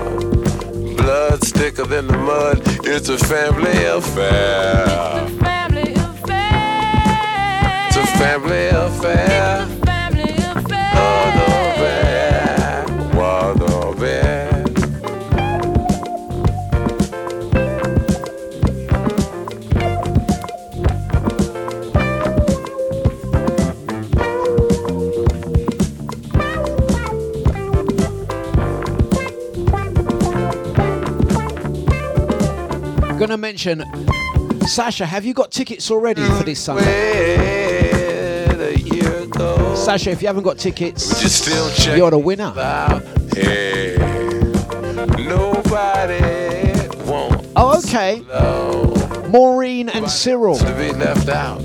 Speaker 15: Thicker than the mud. It's a family affair.
Speaker 6: Mention, Sasha, have you got tickets already for this Sunday?
Speaker 15: a year ago.
Speaker 6: Sasha, if you haven't got tickets,
Speaker 15: you
Speaker 6: you're the winner.
Speaker 15: Hey, nobody wants
Speaker 6: Oh, okay. Maureen and Cyril.
Speaker 15: to be left out.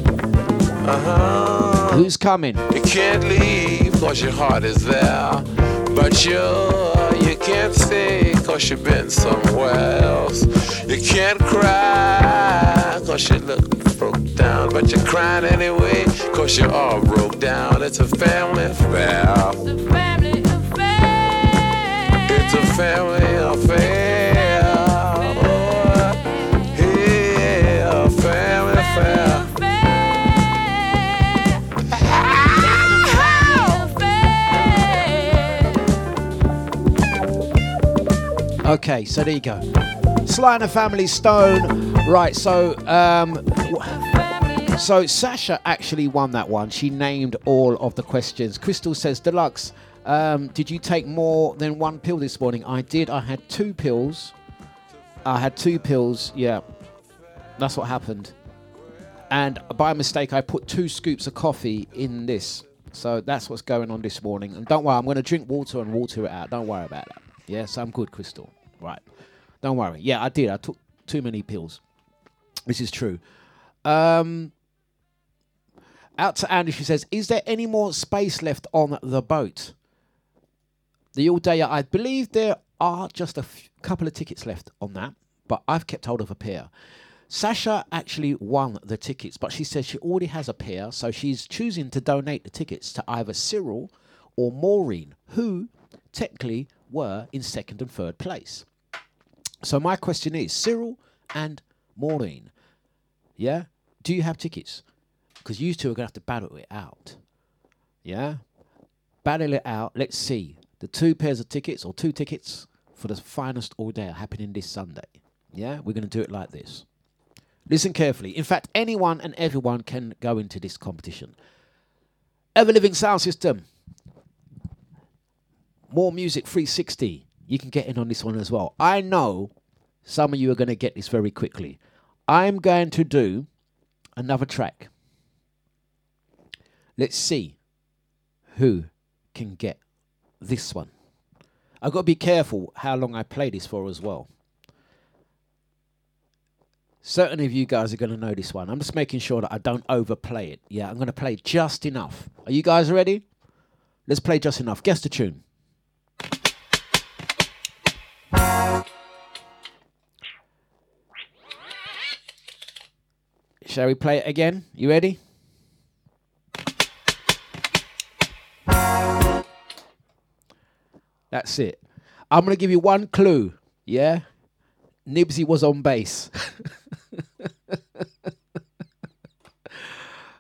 Speaker 15: Uh-huh.
Speaker 6: Who's coming?
Speaker 15: You can't leave cause your heart is there. But you, you can't stay cause you've been somewhere else. You can't cry cause you look broke down. But you're crying anyway cause you're all broke down. It's a family affair. It's a Family affair. It's a family
Speaker 6: Okay, so there you go. Sly and the Family Stone. Right, so um, so Sasha actually won that one. She named all of the questions. Crystal says, Dlux, um, did you take more than one pill this morning? I did. I had two pills. I had two pills. Yeah, that's what happened. And by mistake, I put two scoops of coffee in this. So that's what's going on this morning. And don't worry, I'm going to drink water and water it out. Don't worry about that. Yes, I'm good, Crystal. Right. Don't worry. Yeah, I did. I took too many pills. This is true. Um, out to Andy, she says, Is there any more space left on the boat? The all day, I believe there are just a f- couple of tickets left on that, but I've kept hold of a pair. Sasha actually won the tickets, but she says she already has a pair, so she's choosing to donate the tickets to either Cyril or Maureen, who technically were in second and third place. So my question is, Cyril and Maureen, yeah, do you have tickets? Because you two are gonna have to battle it out. Yeah, battle it out. Let's see the two pairs of tickets or two tickets for the finest all day happening this Sunday. Yeah, we're gonna do it like this. Listen carefully. In fact, anyone and everyone can go into this competition. Ever Living Sound System. More Music 360. You can get in on this one as well. I know some of you are going to get this very quickly. I'm going to do another track. Let's see who can get this one. I've got to be careful how long I play this for as well. Certain of you guys are going to know this one. I'm just making sure that I don't overplay it. Yeah, I'm going to play just enough. Are you guys ready? Let's play just enough. Guess the tune. Shall we play it again? You ready? That's it. I'm going to give you one clue. Yeah? Nibsy was on bass.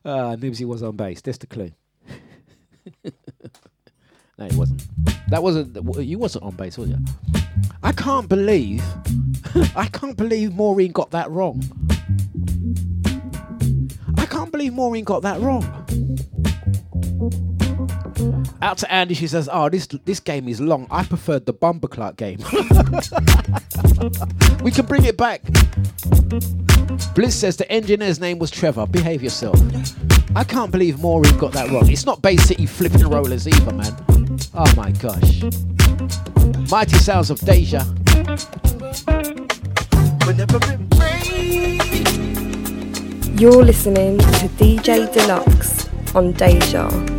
Speaker 6: Ah, Nibsy was on bass. That's the clue. no, he wasn't. That wasn't. You wasn't on bass, was you? I can't believe. I can't believe Maureen got that wrong. I can't believe Maureen got that wrong. Out to Andy, she says, "Oh, this this game is long. I preferred the bumper clock game. we can bring it back." Bliss says the engineer's name was Trevor. Behave yourself. I can't believe Maureen got that wrong. It's not Bay City flipping rollers either, man. Oh my gosh. Mighty sounds of Deja.
Speaker 7: You're listening to DJ Dlux on Deja.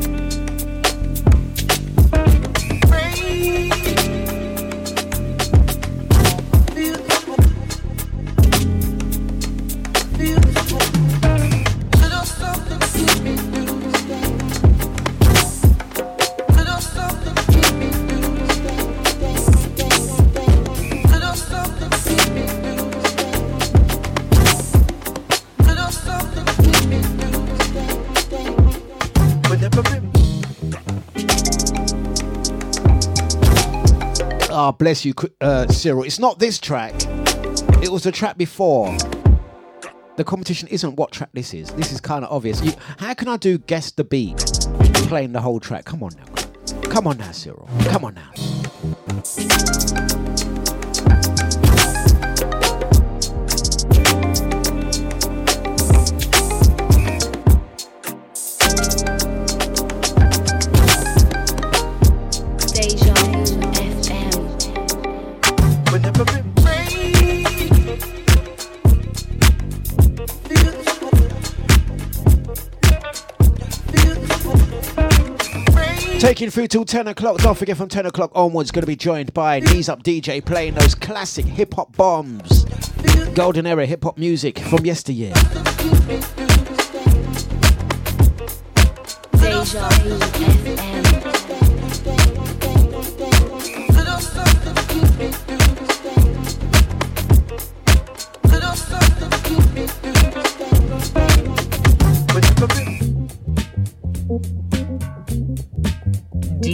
Speaker 6: Ah, bless you, uh, Cyril. It's not this track. It was the track before. The competition isn't what track this is. This is kind of obvious. You, how can I do guess the beat playing the whole track? Come on now. Come on now, Cyril. Come on now. Taking through till 10 o'clock. Don't forget from 10 o'clock onwards, going to be joined by Knees Up DJ playing those classic hip hop bombs. Golden era hip hop music from yesteryear.
Speaker 11: Deja
Speaker 6: I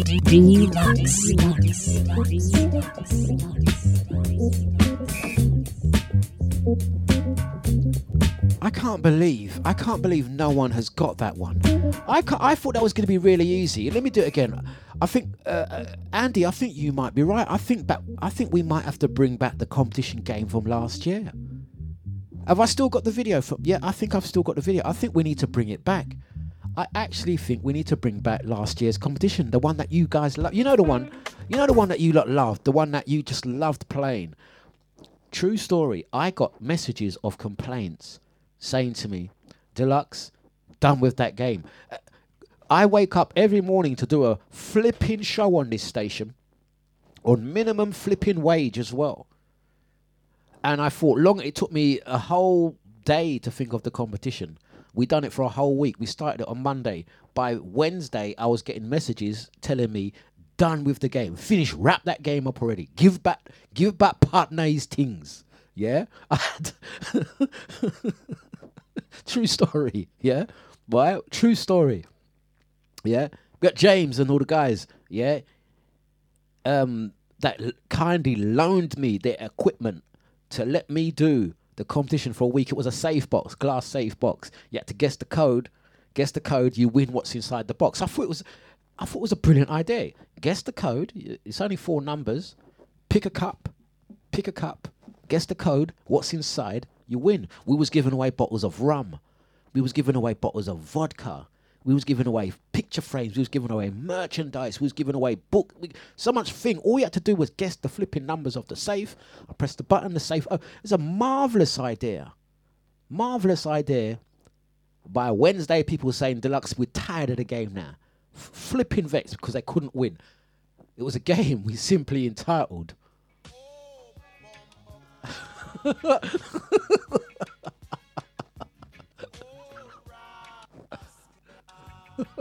Speaker 6: can't believe, I can't believe no one has got that one. I, I thought that was going to be really easy. Let me do it again. I think, uh, uh, Andy, I think you might be right. I think back, I think we might have to bring back the competition game from last year. Have I still got the video from? Yeah, I think I've still got the video. I think we need to bring it back. I actually think we need to bring back last year's competition, the one that you guys love. You know the one, you know the one that you lot loved, the one that you just loved playing. True story. I got messages of complaints saying to me, "Dlux, done with that game." Uh, I wake up every morning to do a flipping show on this station, on minimum flipping wage as well. And I thought long. It took me a whole day to think of the competition. We done it for a whole week. We started it on Monday. By Wednesday, I was getting messages telling me, "Done with the game. Finish. Wrap that game up already. Give back. Give back partner his things." Yeah. True story. Yeah. Right. True story. Yeah. We got James and all the guys. Yeah. Um, that kindly loaned me their equipment to let me do the competition for a week. It was a safe box, glass safe box. You had to guess the code. Guess the code. You win what's inside the box. I thought it was, I thought it was a brilliant idea. Guess the code. It's only four numbers. Pick a cup. Pick a cup. Guess the code. What's inside? You win. We was giving away bottles of rum. We was giving away bottles of vodka. We was giving away picture frames. We was giving away merchandise. We was giving away book. We, so much thing. All you had to do was guess the flipping numbers of the safe. I pressed the button. The safe. Oh, it's a marvelous idea. Marvelous idea. By Wednesday, people were saying, "Dlux, we're tired of the game now." F- flipping vexed because they couldn't win. It was a game we simply entitled.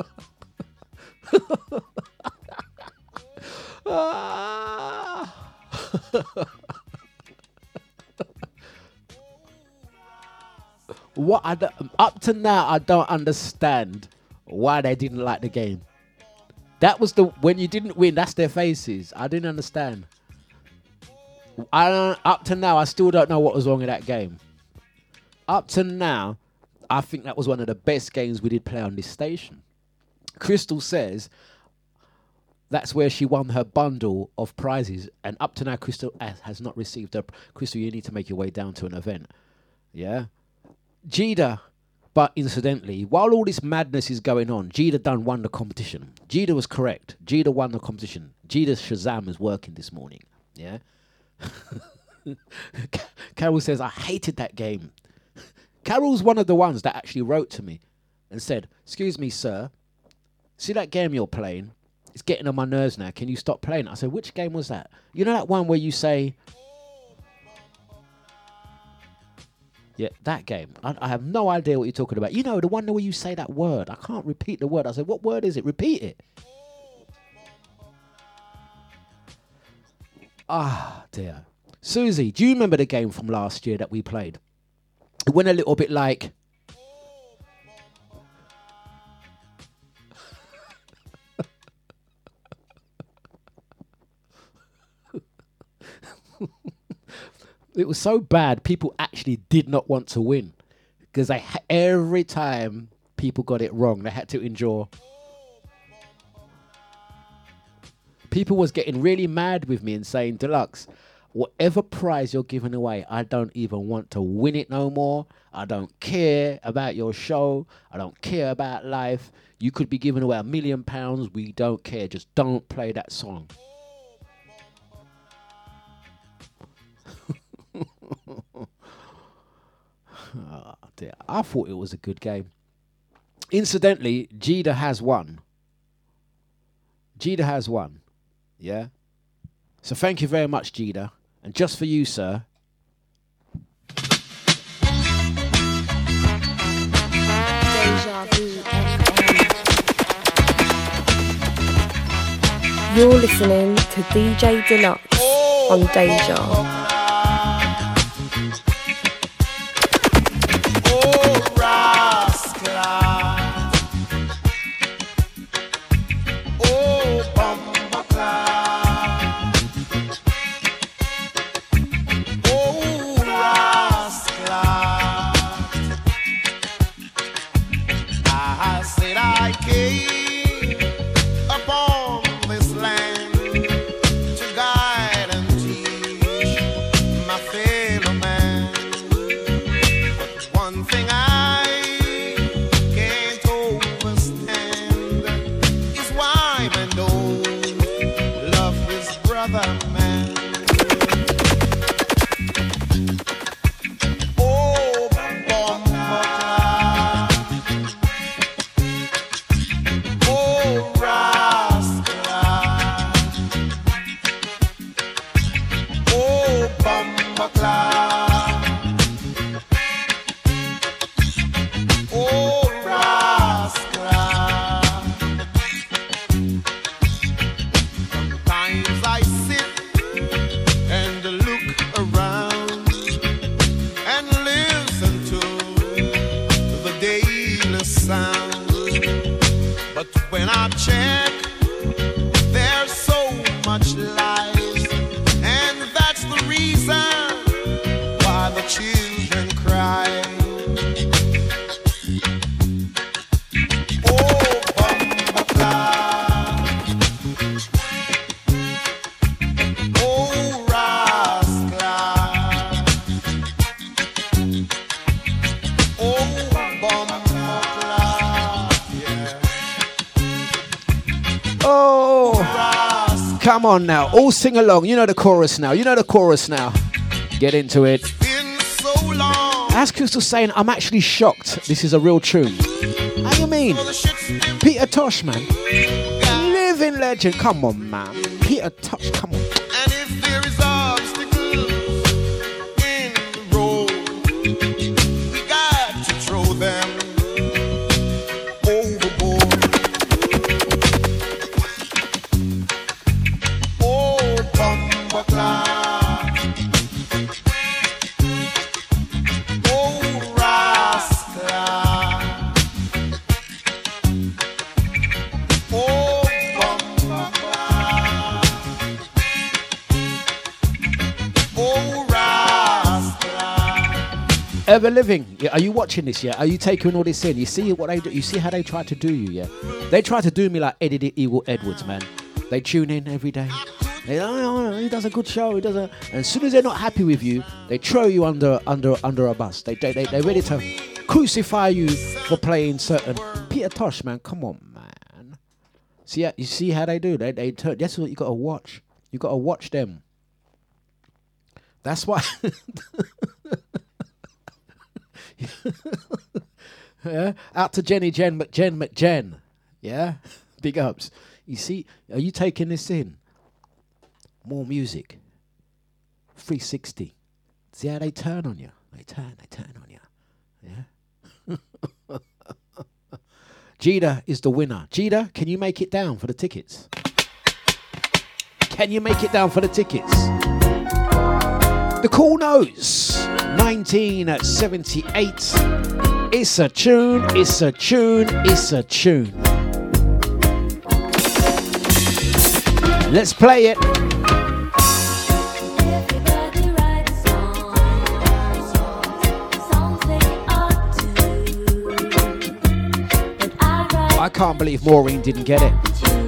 Speaker 6: what I up to now I don't understand why they didn't like the game. That was the when you didn't win. That's their faces. I didn't understand. I don't, up to now I still don't know what was wrong with that game. Up to now, I think that was one of the best games we did play on this station. Crystal says that's where she won her bundle of prizes, and up to now, Crystal has not received her. Crystal, you need to make your way down to an event. Yeah, Jida. But incidentally, while all this madness is going on, Jida done won the competition. Jida was correct. Jida won the competition. Jida's Shazam is working this morning. Yeah. Carol says, I hated that game. Carol's one of the ones that actually wrote to me and said, Excuse me, sir. See that game you're playing? It's getting on my nerves now. Can you stop playing? I said, Which game was that? You know that one where you say, Yeah, that game. I, I have no idea what you're talking about. You know, the one where you say that word. I can't repeat the word. I said, What word is it? Repeat it. Ah, dear. Susie, do you remember the game from last year that we played? It went a little bit like. it was so bad. People actually did not want to win because ha- every time people got it wrong, they had to endure. People was getting really mad with me and saying, "Dlux, whatever prize you're giving away, I don't even want to win it no more. I don't care about your show. I don't care about life. You could be giving away a million pounds. We don't care. Just don't play that song." Oh, dear. I thought it was a good game. Incidentally, Jida has won. Jida has won. Yeah. So thank you very much, Jida. And just for you, sir.
Speaker 16: You're listening to DJ Dlux on Deja.
Speaker 6: On now. All sing along. You know the chorus now. You know the chorus now. Get into it. As Crystal's saying, I'm actually shocked this is a real tune. How you mean? Peter Tosh, man. Living legend. Come on, man. Peter Tosh, living. Yeah, are you watching this? Yeah. Are you taking all this in? You see what they do? You see how they try to do you? Yeah. They try to do me like Eddie the Eagle Edwards, man. They tune in every day. They, oh, oh, oh, he does a good show. He does a. And as soon as they're not happy with you, they throw you under under under a bus. They they they ready to crucify you for playing certain. Peter Tosh, man, come on, man. See, how- you see how they do? They they turn. That's what you got to watch. You got to watch them. That's why. yeah. Out to Jenny Jen McJen McJen. Yeah. Big ups. You see, are you taking this in? More music. 360. See how they turn on you? They turn, they turn on you. Yeah. Jida is the winner. Jida, can you make it down for the tickets? Can you make it down for the tickets? The Cool Nose, 1978. It's a tune, it's a tune, it's a tune. Let's play it.
Speaker 17: I can't believe Maureen didn't get it.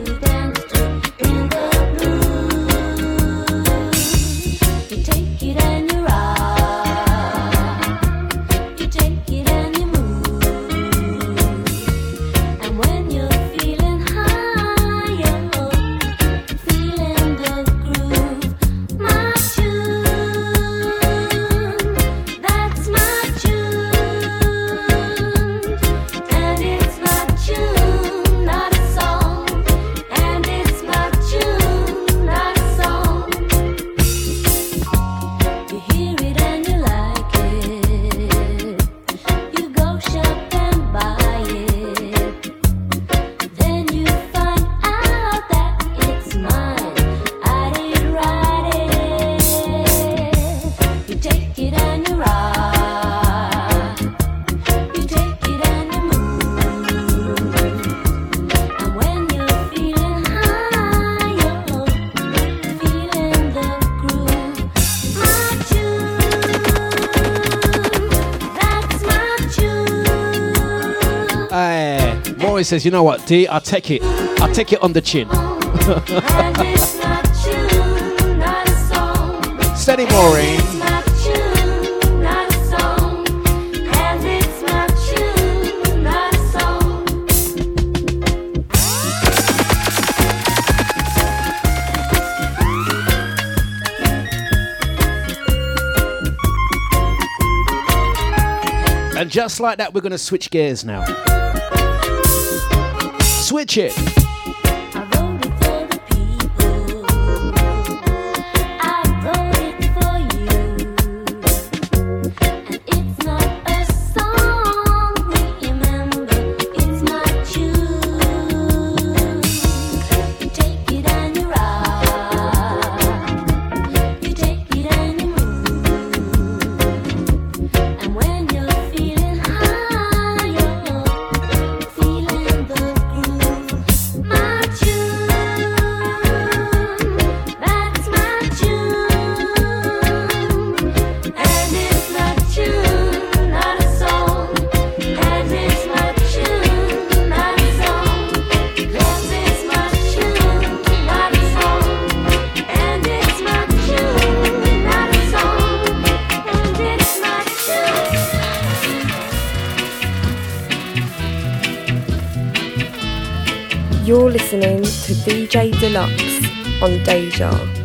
Speaker 17: always says, you know what, D, I'll take it. I'll take it on the chin. Steady, Maureen.
Speaker 6: And
Speaker 17: just like that, we're going to switch gears now switch it.
Speaker 7: Dlux on Deja.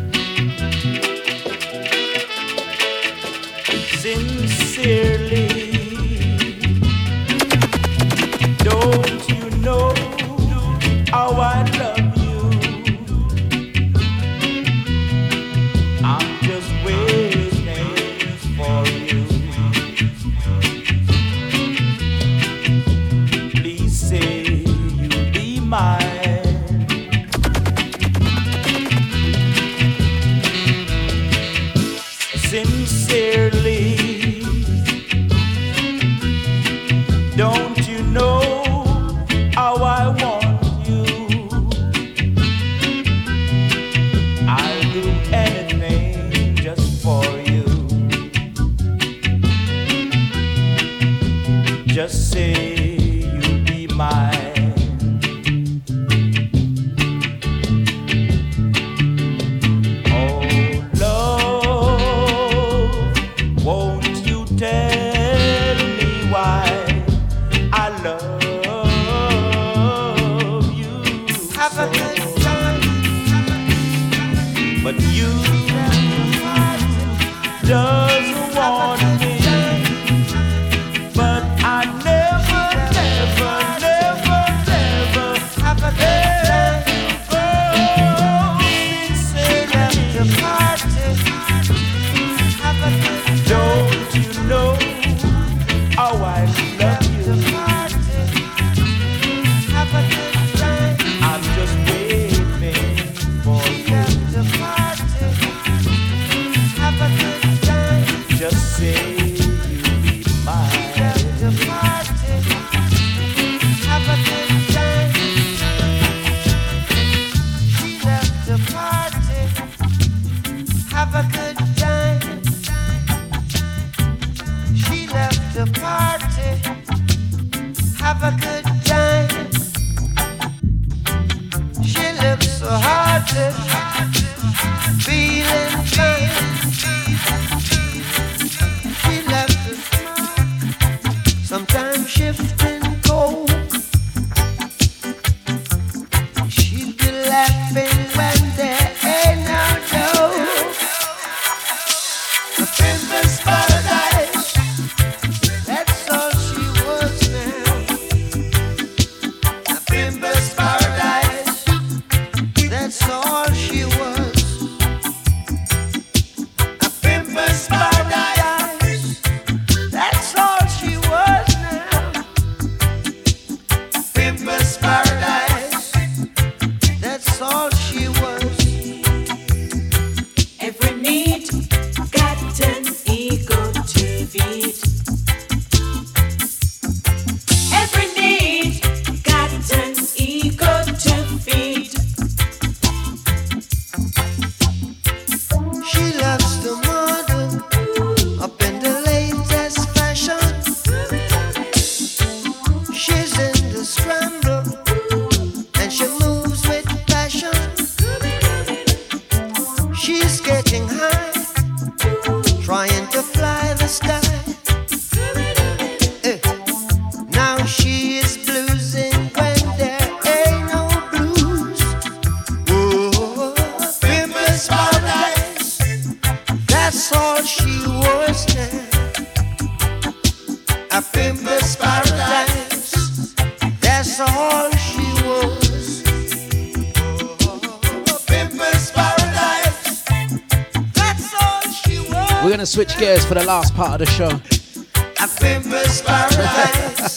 Speaker 18: We're going to
Speaker 6: switch gears for the last part of the show.
Speaker 1: A pimper's paradise.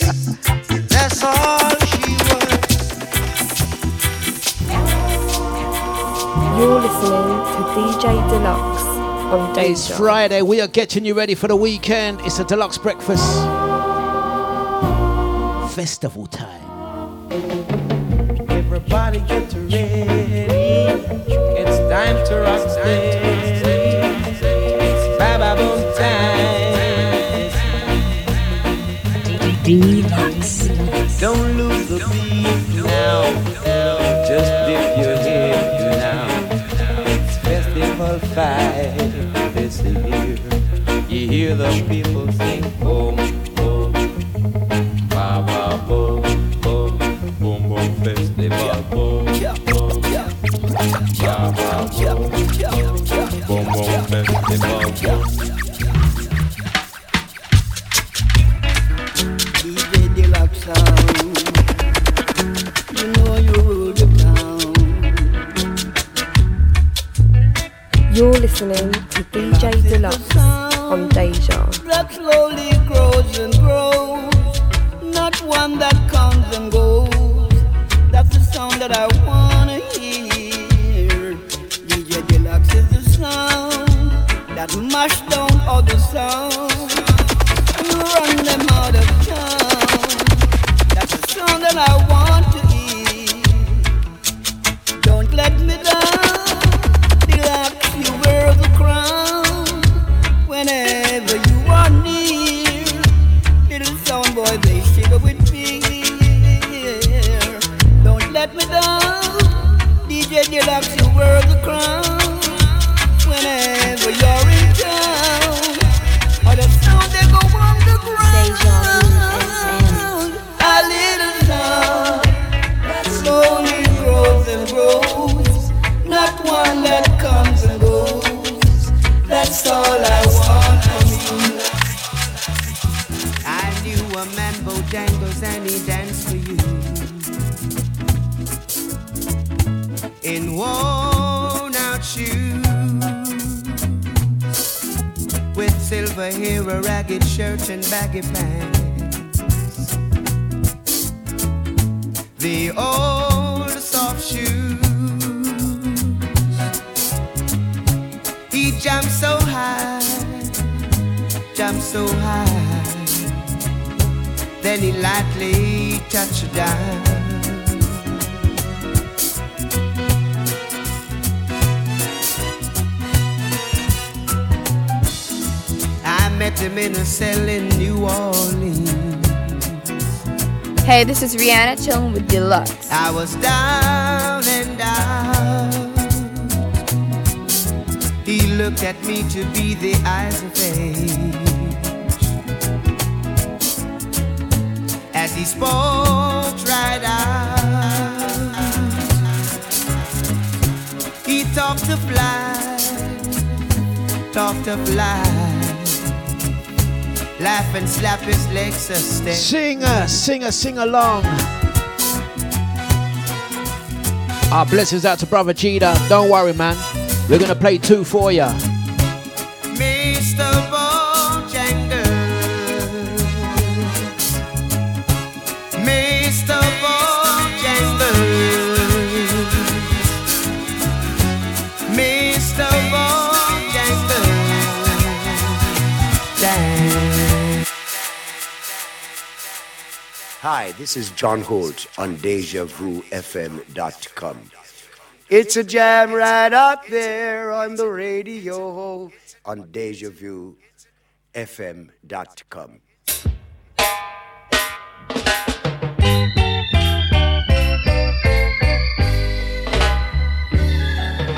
Speaker 1: That's all she was.
Speaker 7: You're listening to DJ Dlux.
Speaker 6: It's Friday. We are getting you ready for the weekend. It's a Dlux breakfast festival time.
Speaker 19: Everybody get ready. It's time to rock It's Baba Boom time.
Speaker 18: Dlux.
Speaker 19: Don't lose the beat now. Just dip your head now. It's festival five. Listen here. You hear the people sing.
Speaker 7: talk to
Speaker 1: fly. Laugh and slap his legs a
Speaker 6: step. Sing, singer, sing along. Our blessings out to Brother Cheetah. Don't worry, man. We're gonna play two for ya.
Speaker 20: Hi, this is John Holt on DejaVuFM.com. It's a jam right up there on the radio on DejaVuFM.com.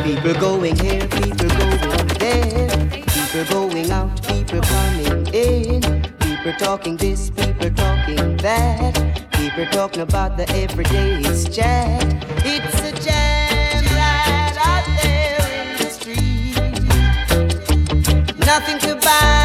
Speaker 21: People going here, people going there. People going out. People talking this, people talking that. People talking about the everyday chat. It's a jam right out there in the street. Nothing to buy,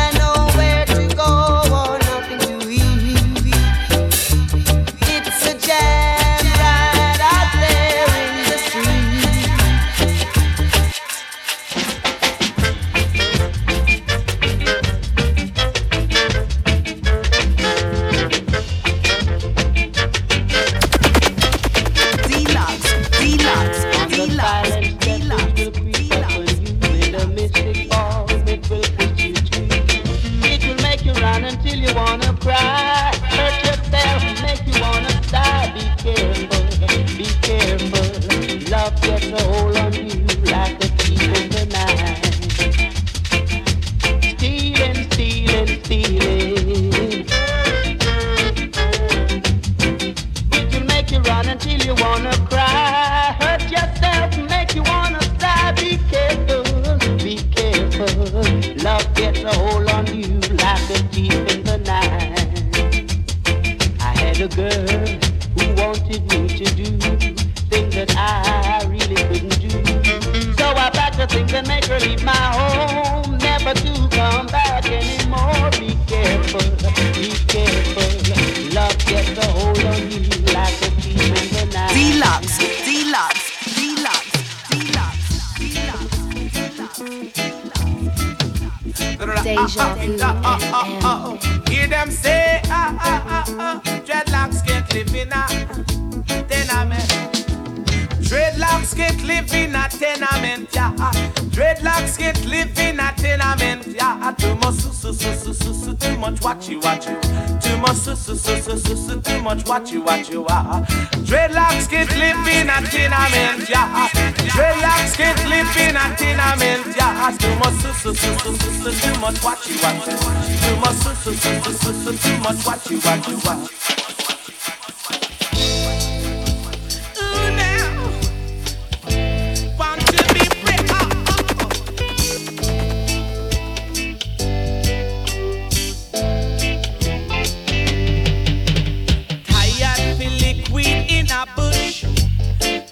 Speaker 8: bush.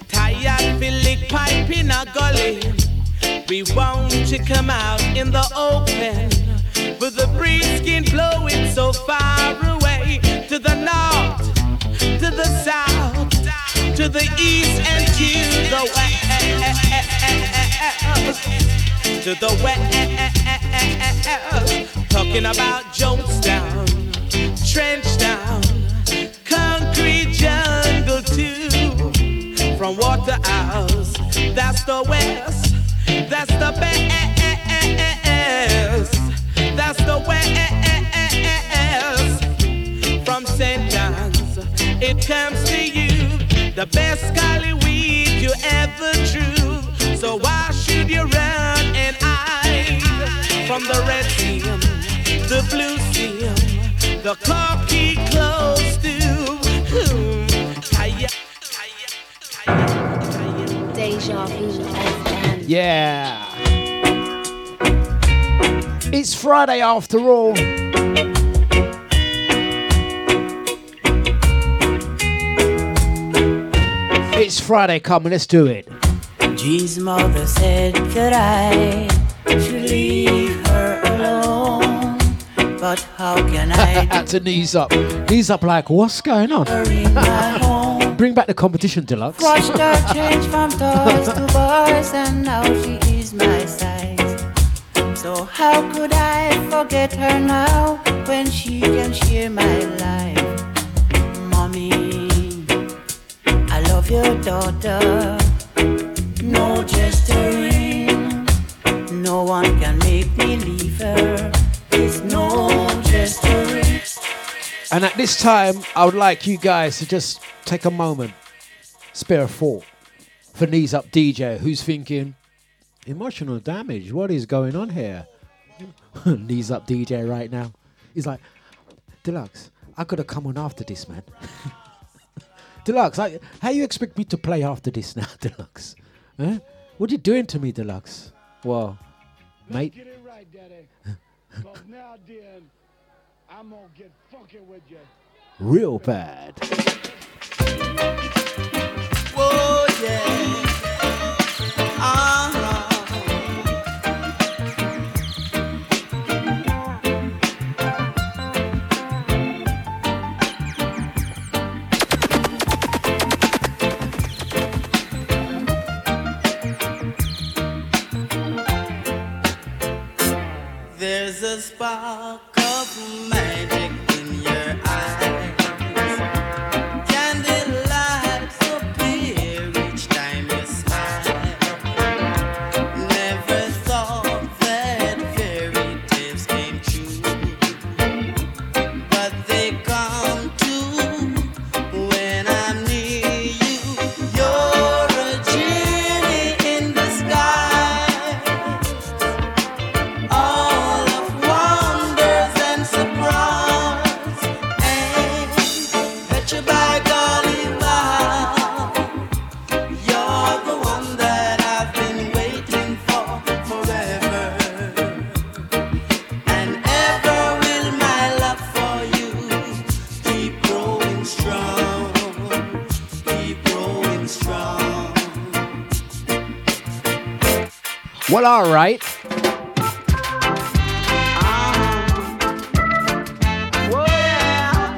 Speaker 8: Tired lick pipe in a gully. We want to come out in the open. With the breeze skin blowing so far away. To the north, to the south, to the east and to the west. To the west. Talking about Jonestown, Trenchtown, From Waterhouse, that's the west, that's the best, that's the west. From St. John's, it comes to you, the best golly weed you ever drew. So why should you run and hide from the red sea, the blue sea, the cocky close
Speaker 22: Deja Vu FM.
Speaker 6: Yeah. It's Friday after all. It's Friday, come on, let's do it.
Speaker 18: G's mother said that I should leave her alone. But how can I have
Speaker 6: to knees up. Knees up like, what's going on? Bring back the competition, Dlux.
Speaker 18: Watched her change from toys to boys, and now she is my size. So how could I forget her now when she can share my life? Mommy, I love your daughter. No gesturing, no one can make me leave her. There's no gesturing.
Speaker 6: And at this time, I would like you guys to just take a moment, spare a thought for Knees Up DJ, who's thinking, emotional damage, what is going on here? knees Up DJ right now. He's like, Dlux, I could have come on after this, man. Dlux, I, how you expect me to play after this now, Dlux? Huh? What you doing to me, Dlux? Well, mate.
Speaker 23: I'm gonna get with you.
Speaker 6: Real bad.
Speaker 8: Oh, uh-huh. There's yeah. spark
Speaker 6: Well, all right.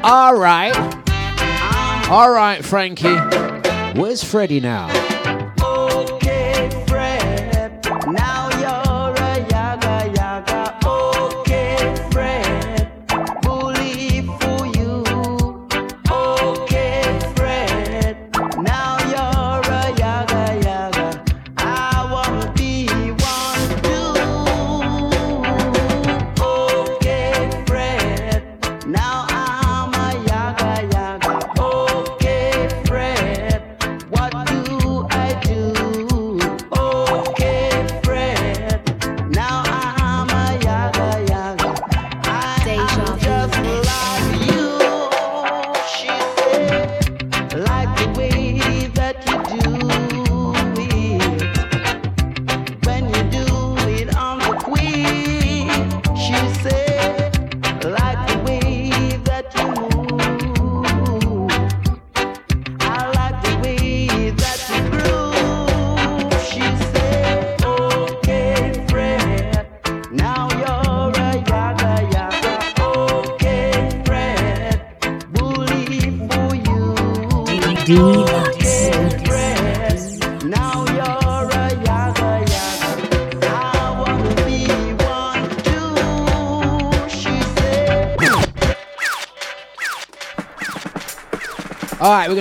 Speaker 6: All right. All right, Frankie. Where's Freddy now?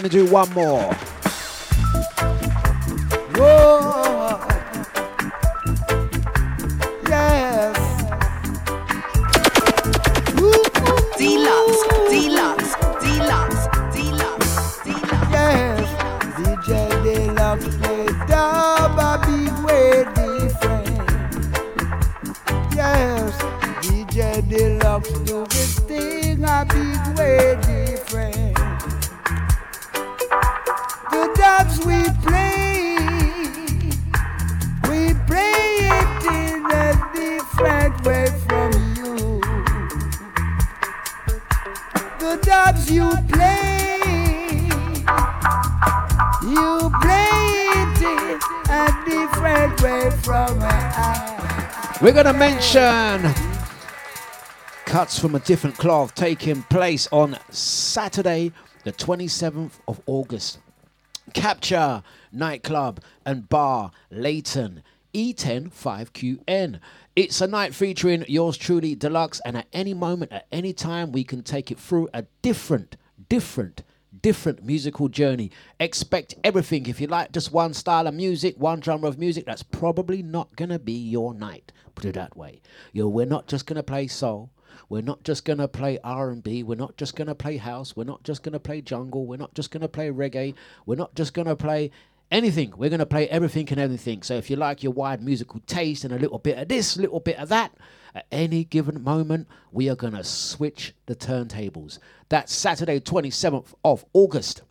Speaker 6: to do one more. Dimension. Cuts from a different cloth taking place on Saturday, the 27th of August. Capture nightclub and bar, Leyton, E10 5QN. It's a night featuring yours truly Dlux, and at any moment, at any time, we can take it through a different, different different musical journey. Expect everything. If you like just one style of music, one genre of music, that's probably not going to be your night. Put it that way. You know, we're not just going to play soul. We're not just going to play R&B. We're not just going to play house. We're not just going to play jungle. We're not just going to play reggae. We're not just going to play anything. We're going to play everything and everything. So if you like your wide musical taste and a little bit of this, little bit of that, at any given moment, we are going to switch the turntables. That's Saturday, 27th of August.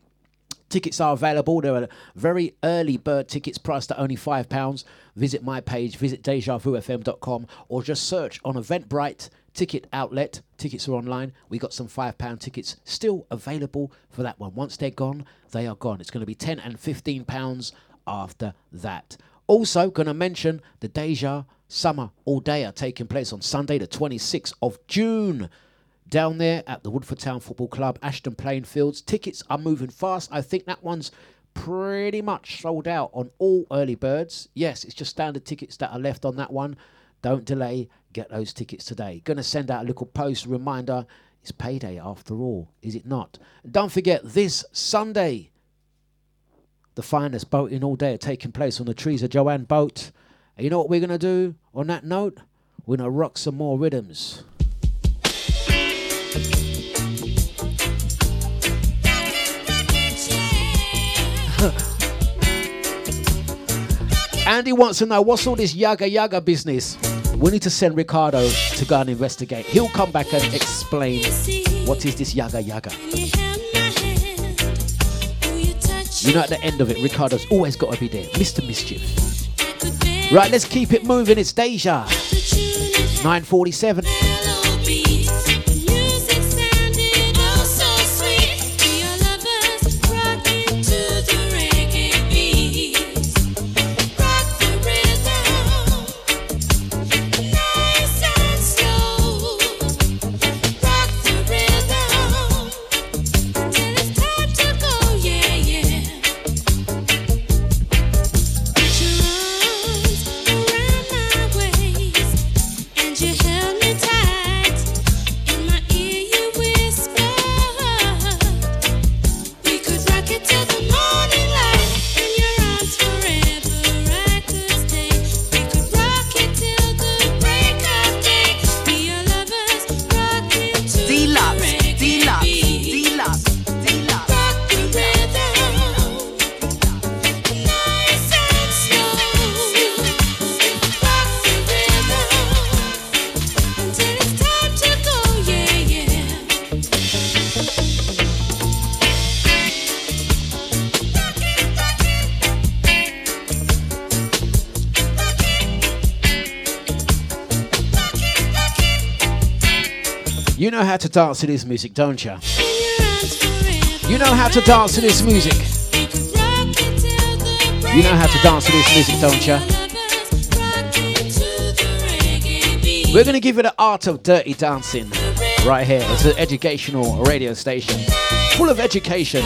Speaker 6: Tickets are available. There are very early bird tickets priced at only £5. Visit my page, visit DejaVuFM.com, or just search on Eventbrite ticket outlet. Tickets are online. We got some £5 tickets still available for that one. Once they're gone, they are gone. It's going to be 10 and £15 after that. Also, going to mention the Deja Summer All Day are taking place on Sunday, the 26th of June down there at the Woodford Town Football Club, Ashton Playing Fields. Tickets are moving fast. I think that one's pretty much sold out on all early birds. Yes, it's just standard tickets that are left on that one. Don't delay, get those tickets today. Gonna send out a little post reminder. It's payday after all, is it not? Don't forget this Sunday, the finest boating all day are taking place on the Teresa Joanne boat. And you know what we're gonna do on that note? We're gonna rock some more rhythms. Andy wants to know what's all this yaga yaga business. We need to send Ricardo to go and investigate. He'll come back and explain what is this yaga yaga. You know, at the end of it, Ricardo's always got to be there, Mr. Mischief. Right, let's keep it moving. It's Deja. 947. Know how to dance to this music, don't you? You know how to dance to this music. You know how to dance to this music, don't you? We're going to give you the art of dirty dancing right here. It's an educational radio station full of education.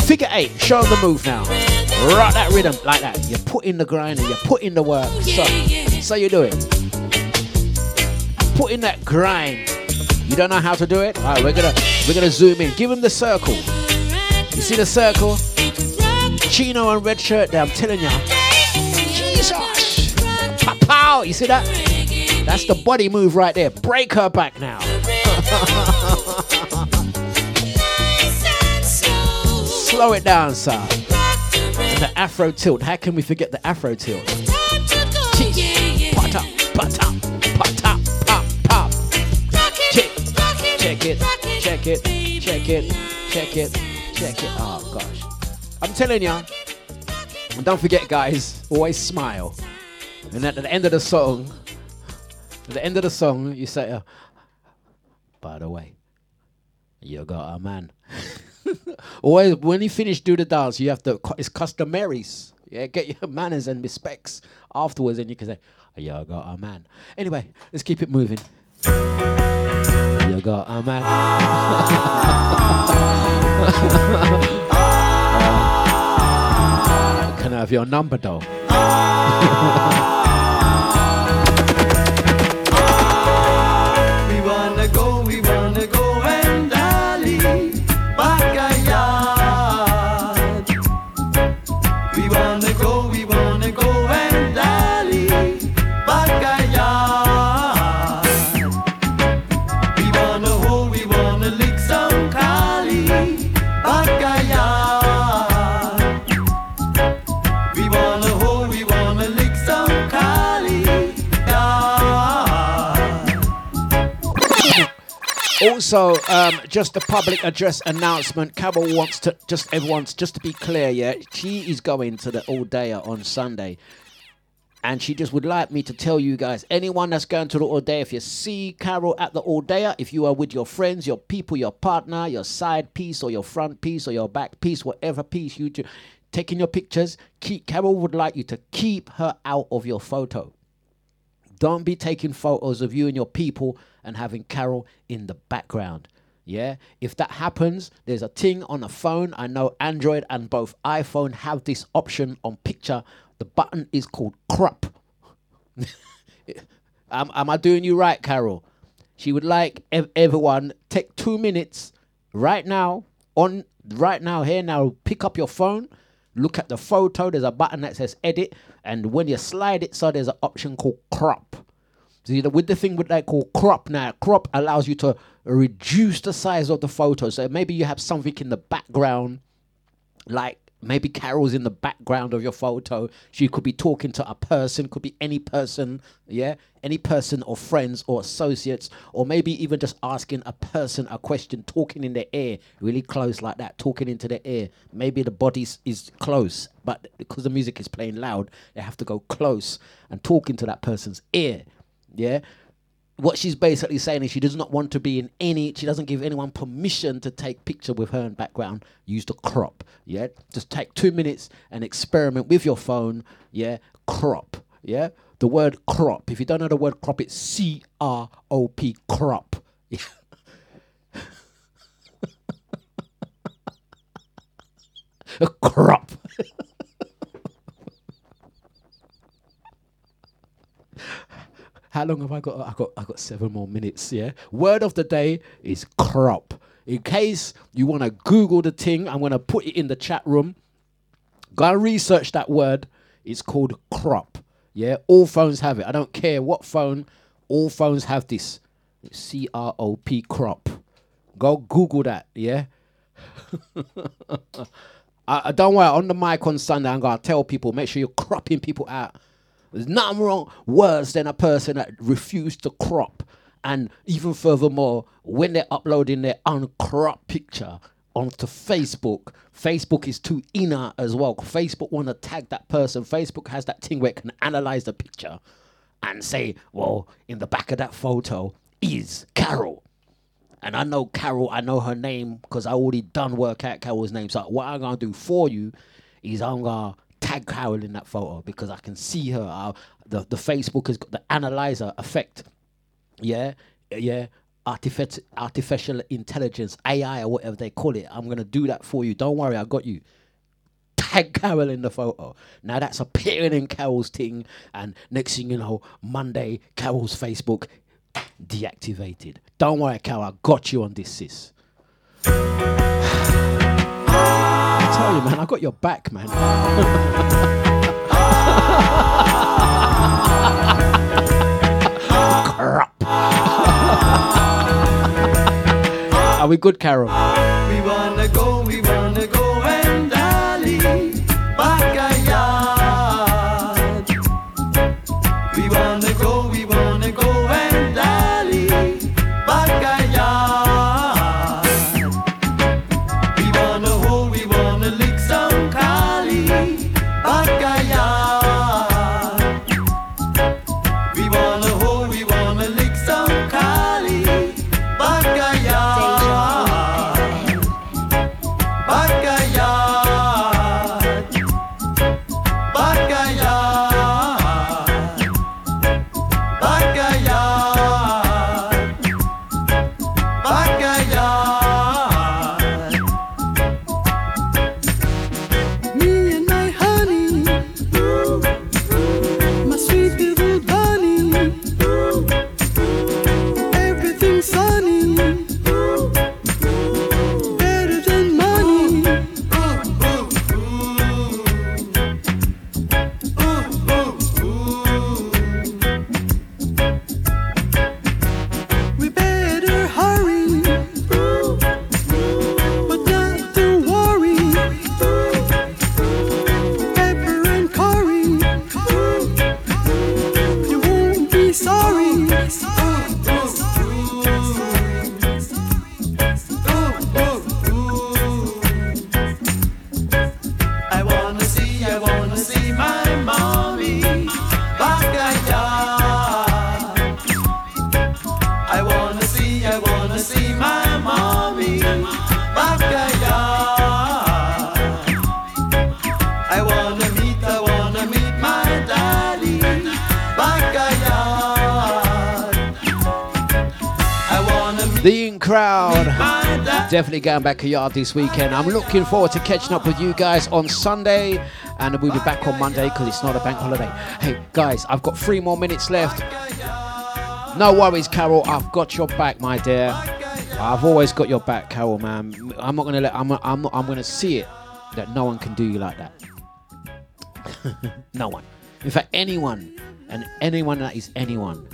Speaker 6: Figure eight, show the move now. Rock that rhythm like that. You put in the grind and you put in the work. So, so you do it. Put in that grind. You don't know how to do it? All right, we're gonna we're gonna zoom in. Give him the circle. You see the circle? Chino and red shirt there. I'm telling you. Jesus. Pow. You see that? That's the body move right there. Break her back now. Slow it down, sir. And the Afro tilt. How can we forget the Afro tilt? Jeez. Pot up, check it, check it, check it, check it, check it. Oh gosh. I'm telling you. And don't forget, guys, always smile. And at the end of the song, at the end of the song, you say, uh, by the way, you got a man. Always, when you finish do the dance, you have to. It's customary. Yeah, get your manners and respects afterwards, and you can say, "You got a man." Anyway, let's keep it moving. You got man. Can I have your number, though? Also, um, just a public address announcement. Carol wants to just everyone's just to be clear, yeah. She is going to the All on Sunday. And she just would like me to tell you guys, anyone that's going to the All Day, if you see Carol at the All if you are with your friends, your people, your partner, your side piece or your front piece or your back piece, whatever piece you do, taking your pictures, keep Carol would like you to keep her out of your photo. Don't be taking photos of you and your people and having Carol in the background. Yeah, if that happens, there's a thing on the phone. I know Android and both iPhone have this option on picture. The button is called crop. am, am I doing you right, Carol? She would like ev- everyone take two minutes right now on right now here now. Pick up your phone, look at the photo. There's a button that says edit, and when you slide it, so there's an option called crop. Know, with the thing with that called crop now, crop allows you to reduce the size of the photo. So maybe you have something in the background, like maybe Carol's in the background of your photo. She could be talking to a person, could be any person, yeah, any person or friends or associates, or maybe even just asking a person a question, talking in their ear, really close like that, talking into their ear. Maybe the body is close, but because the music is playing loud, they have to go close and talk into that person's ear. Yeah. What she's basically saying is she does not want to be in any. She doesn't give anyone permission to take picture with her in background. Use the crop. Yeah. Just take two minutes and experiment with your phone. Yeah. Crop. Yeah. The word crop. If you don't know the word crop, it's. Crop. Yeah. A crop. How long have I got? I got I got seven more minutes. Yeah. Word of the day is crop. In case you want to Google the thing, I'm gonna put it in the chat room. Go and research that word. It's called crop. Yeah. All phones have it. I don't care what phone. All phones have this. C R O P crop. Go Google that. Yeah. I, I don't worry. On the mic on Sunday, I'm gonna tell people. Make sure you're cropping people out. There's nothing wrong worse than a person that refused to crop. And even furthermore, when they're uploading their uncropped picture onto Facebook, Facebook is too inner as well. Facebook want to tag that person. Facebook has that thing where it can analyze the picture and say, well, in the back of that photo is Carol. And I know Carol, I know her name because I already done work out Carol's name. So what I'm gonna do for you is I'm gonna tag Carol in that photo because I can see her. Uh, the the Facebook has got the analyzer effect. Yeah, yeah. Artific- artificial intelligence, AI or whatever they call it. I'm gonna do that for you. Don't worry, I got you. Tag Carol in the photo. Now that's appearing in Carol's thing, and next thing you know, Monday, Carol's Facebook deactivated. Don't worry, Carol, I got you on this, sis. Tell you, man, I got your back, man. Crap. Are we good, Carol? Definitely going back a yard this weekend. I'm looking forward to catching up with you guys on Sunday. And we'll be back on Monday because it's not a bank holiday. Hey, guys, I've got three more minutes left. No worries, Carol. I've got your back, my dear. I've always got your back, Carol, man. I'm not gonna let. I'm. I'm. I'm gonna see it that no one can do you like that. no one. In fact, anyone and anyone that is anyone.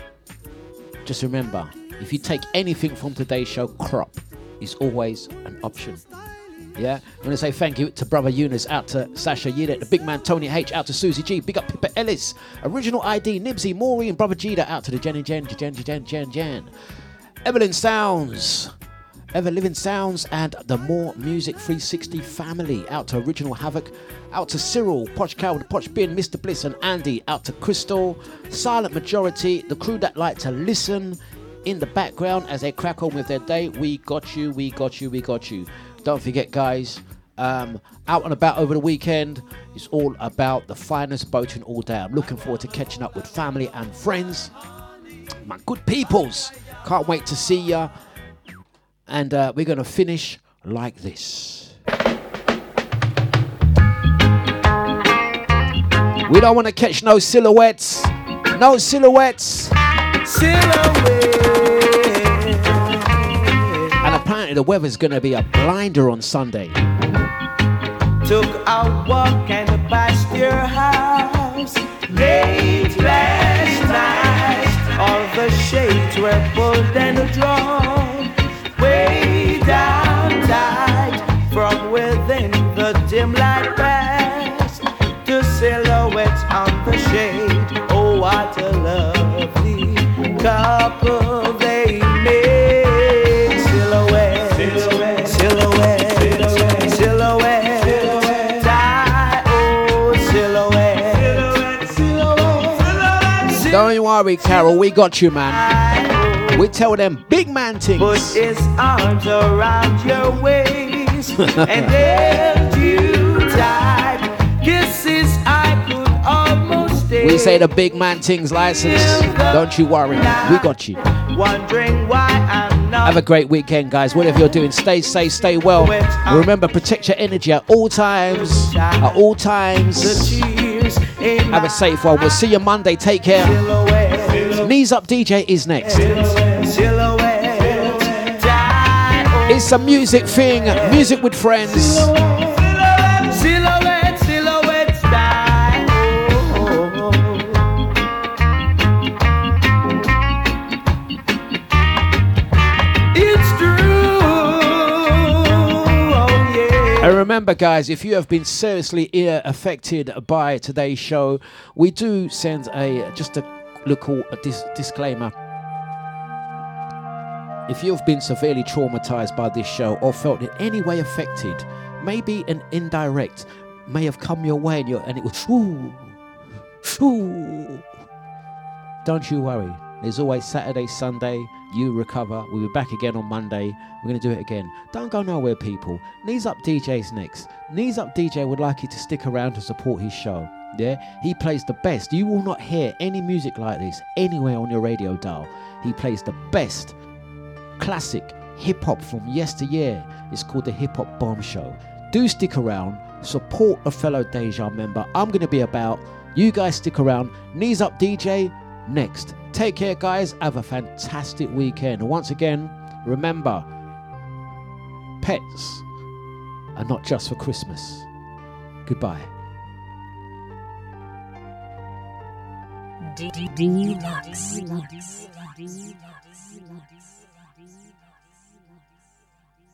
Speaker 6: Just remember, if you take anything from today's show, crop is always an option. Yeah, I'm gonna say thank you to brother Eunice, out to Sasha Yida, the big man Tony H, out to Susie G, big up Pippa Ellis, original ID Nibsy, Maureen, brother Jida, out to the Jen and Jen, Jen, Jen, Jen, Jen, Evelyn Sounds, Ever Living Sounds, and the More Music 360 family, out to Original Havoc, out to Cyril, Poch Cow, the Poch Bin, Mr. Bliss, and Andy, out to Crystal, Silent Majority, the crew that like to listen in the background as they crack on with their day. We got you, we got you, we got you. Don't forget, guys, um, out and about over the weekend It's all about the finest boating all day. I'm looking forward to catching up with family and friends. My good peoples, can't wait to see ya. And uh, we're going to finish like this. We don't want to catch no silhouettes. No silhouettes. And apparently the weather's going to be a blinder on Sunday.
Speaker 7: Took a walk and past your house late last night. All the shades were pulled and drawn couple they made. Silhouette, silhouette, silhouette, silhouette, die, oh, silhouette, silhouette,
Speaker 6: Don't you worry, Carol, we got you, man. We tell them big man things.
Speaker 7: Put his arms around your waist and
Speaker 6: We say the big man things license. Don't you worry, we got you.
Speaker 7: Wondering why I'm not
Speaker 6: Have a great weekend, guys. Whatever you're doing, stay safe, stay well. Remember, protect your energy at all times. At all times. Have a safe one. We'll see you Monday. Take care. Knees up, DJ is next. It's a music thing, music with friends. Remember, guys, if you have been seriously ear affected by today's show, we do send a just a little dis- disclaimer. If you've been severely traumatized by this show or felt in any way affected, maybe an indirect may have come your way and, you're, and it was, ooh, ooh. Don't you worry. There's always Saturday, Sunday. You recover. We'll be back again on Monday. We're going to do it again. Don't go nowhere, people. Knees Up DJ's next. Knees Up DJ would like you to stick around to support his show. Yeah? He plays the best. You will not hear any music like this anywhere on your radio dial. He plays the best classic hip hop from yesteryear. It's called the Hip Hop Bomb Show. Do stick around, support a fellow Deja member. I'm going to be about. You guys stick around. Knees up, DJ. Next. Take care, guys. Have a fantastic weekend. Once again, remember pets are not just for Christmas. Goodbye.
Speaker 24: Dlux.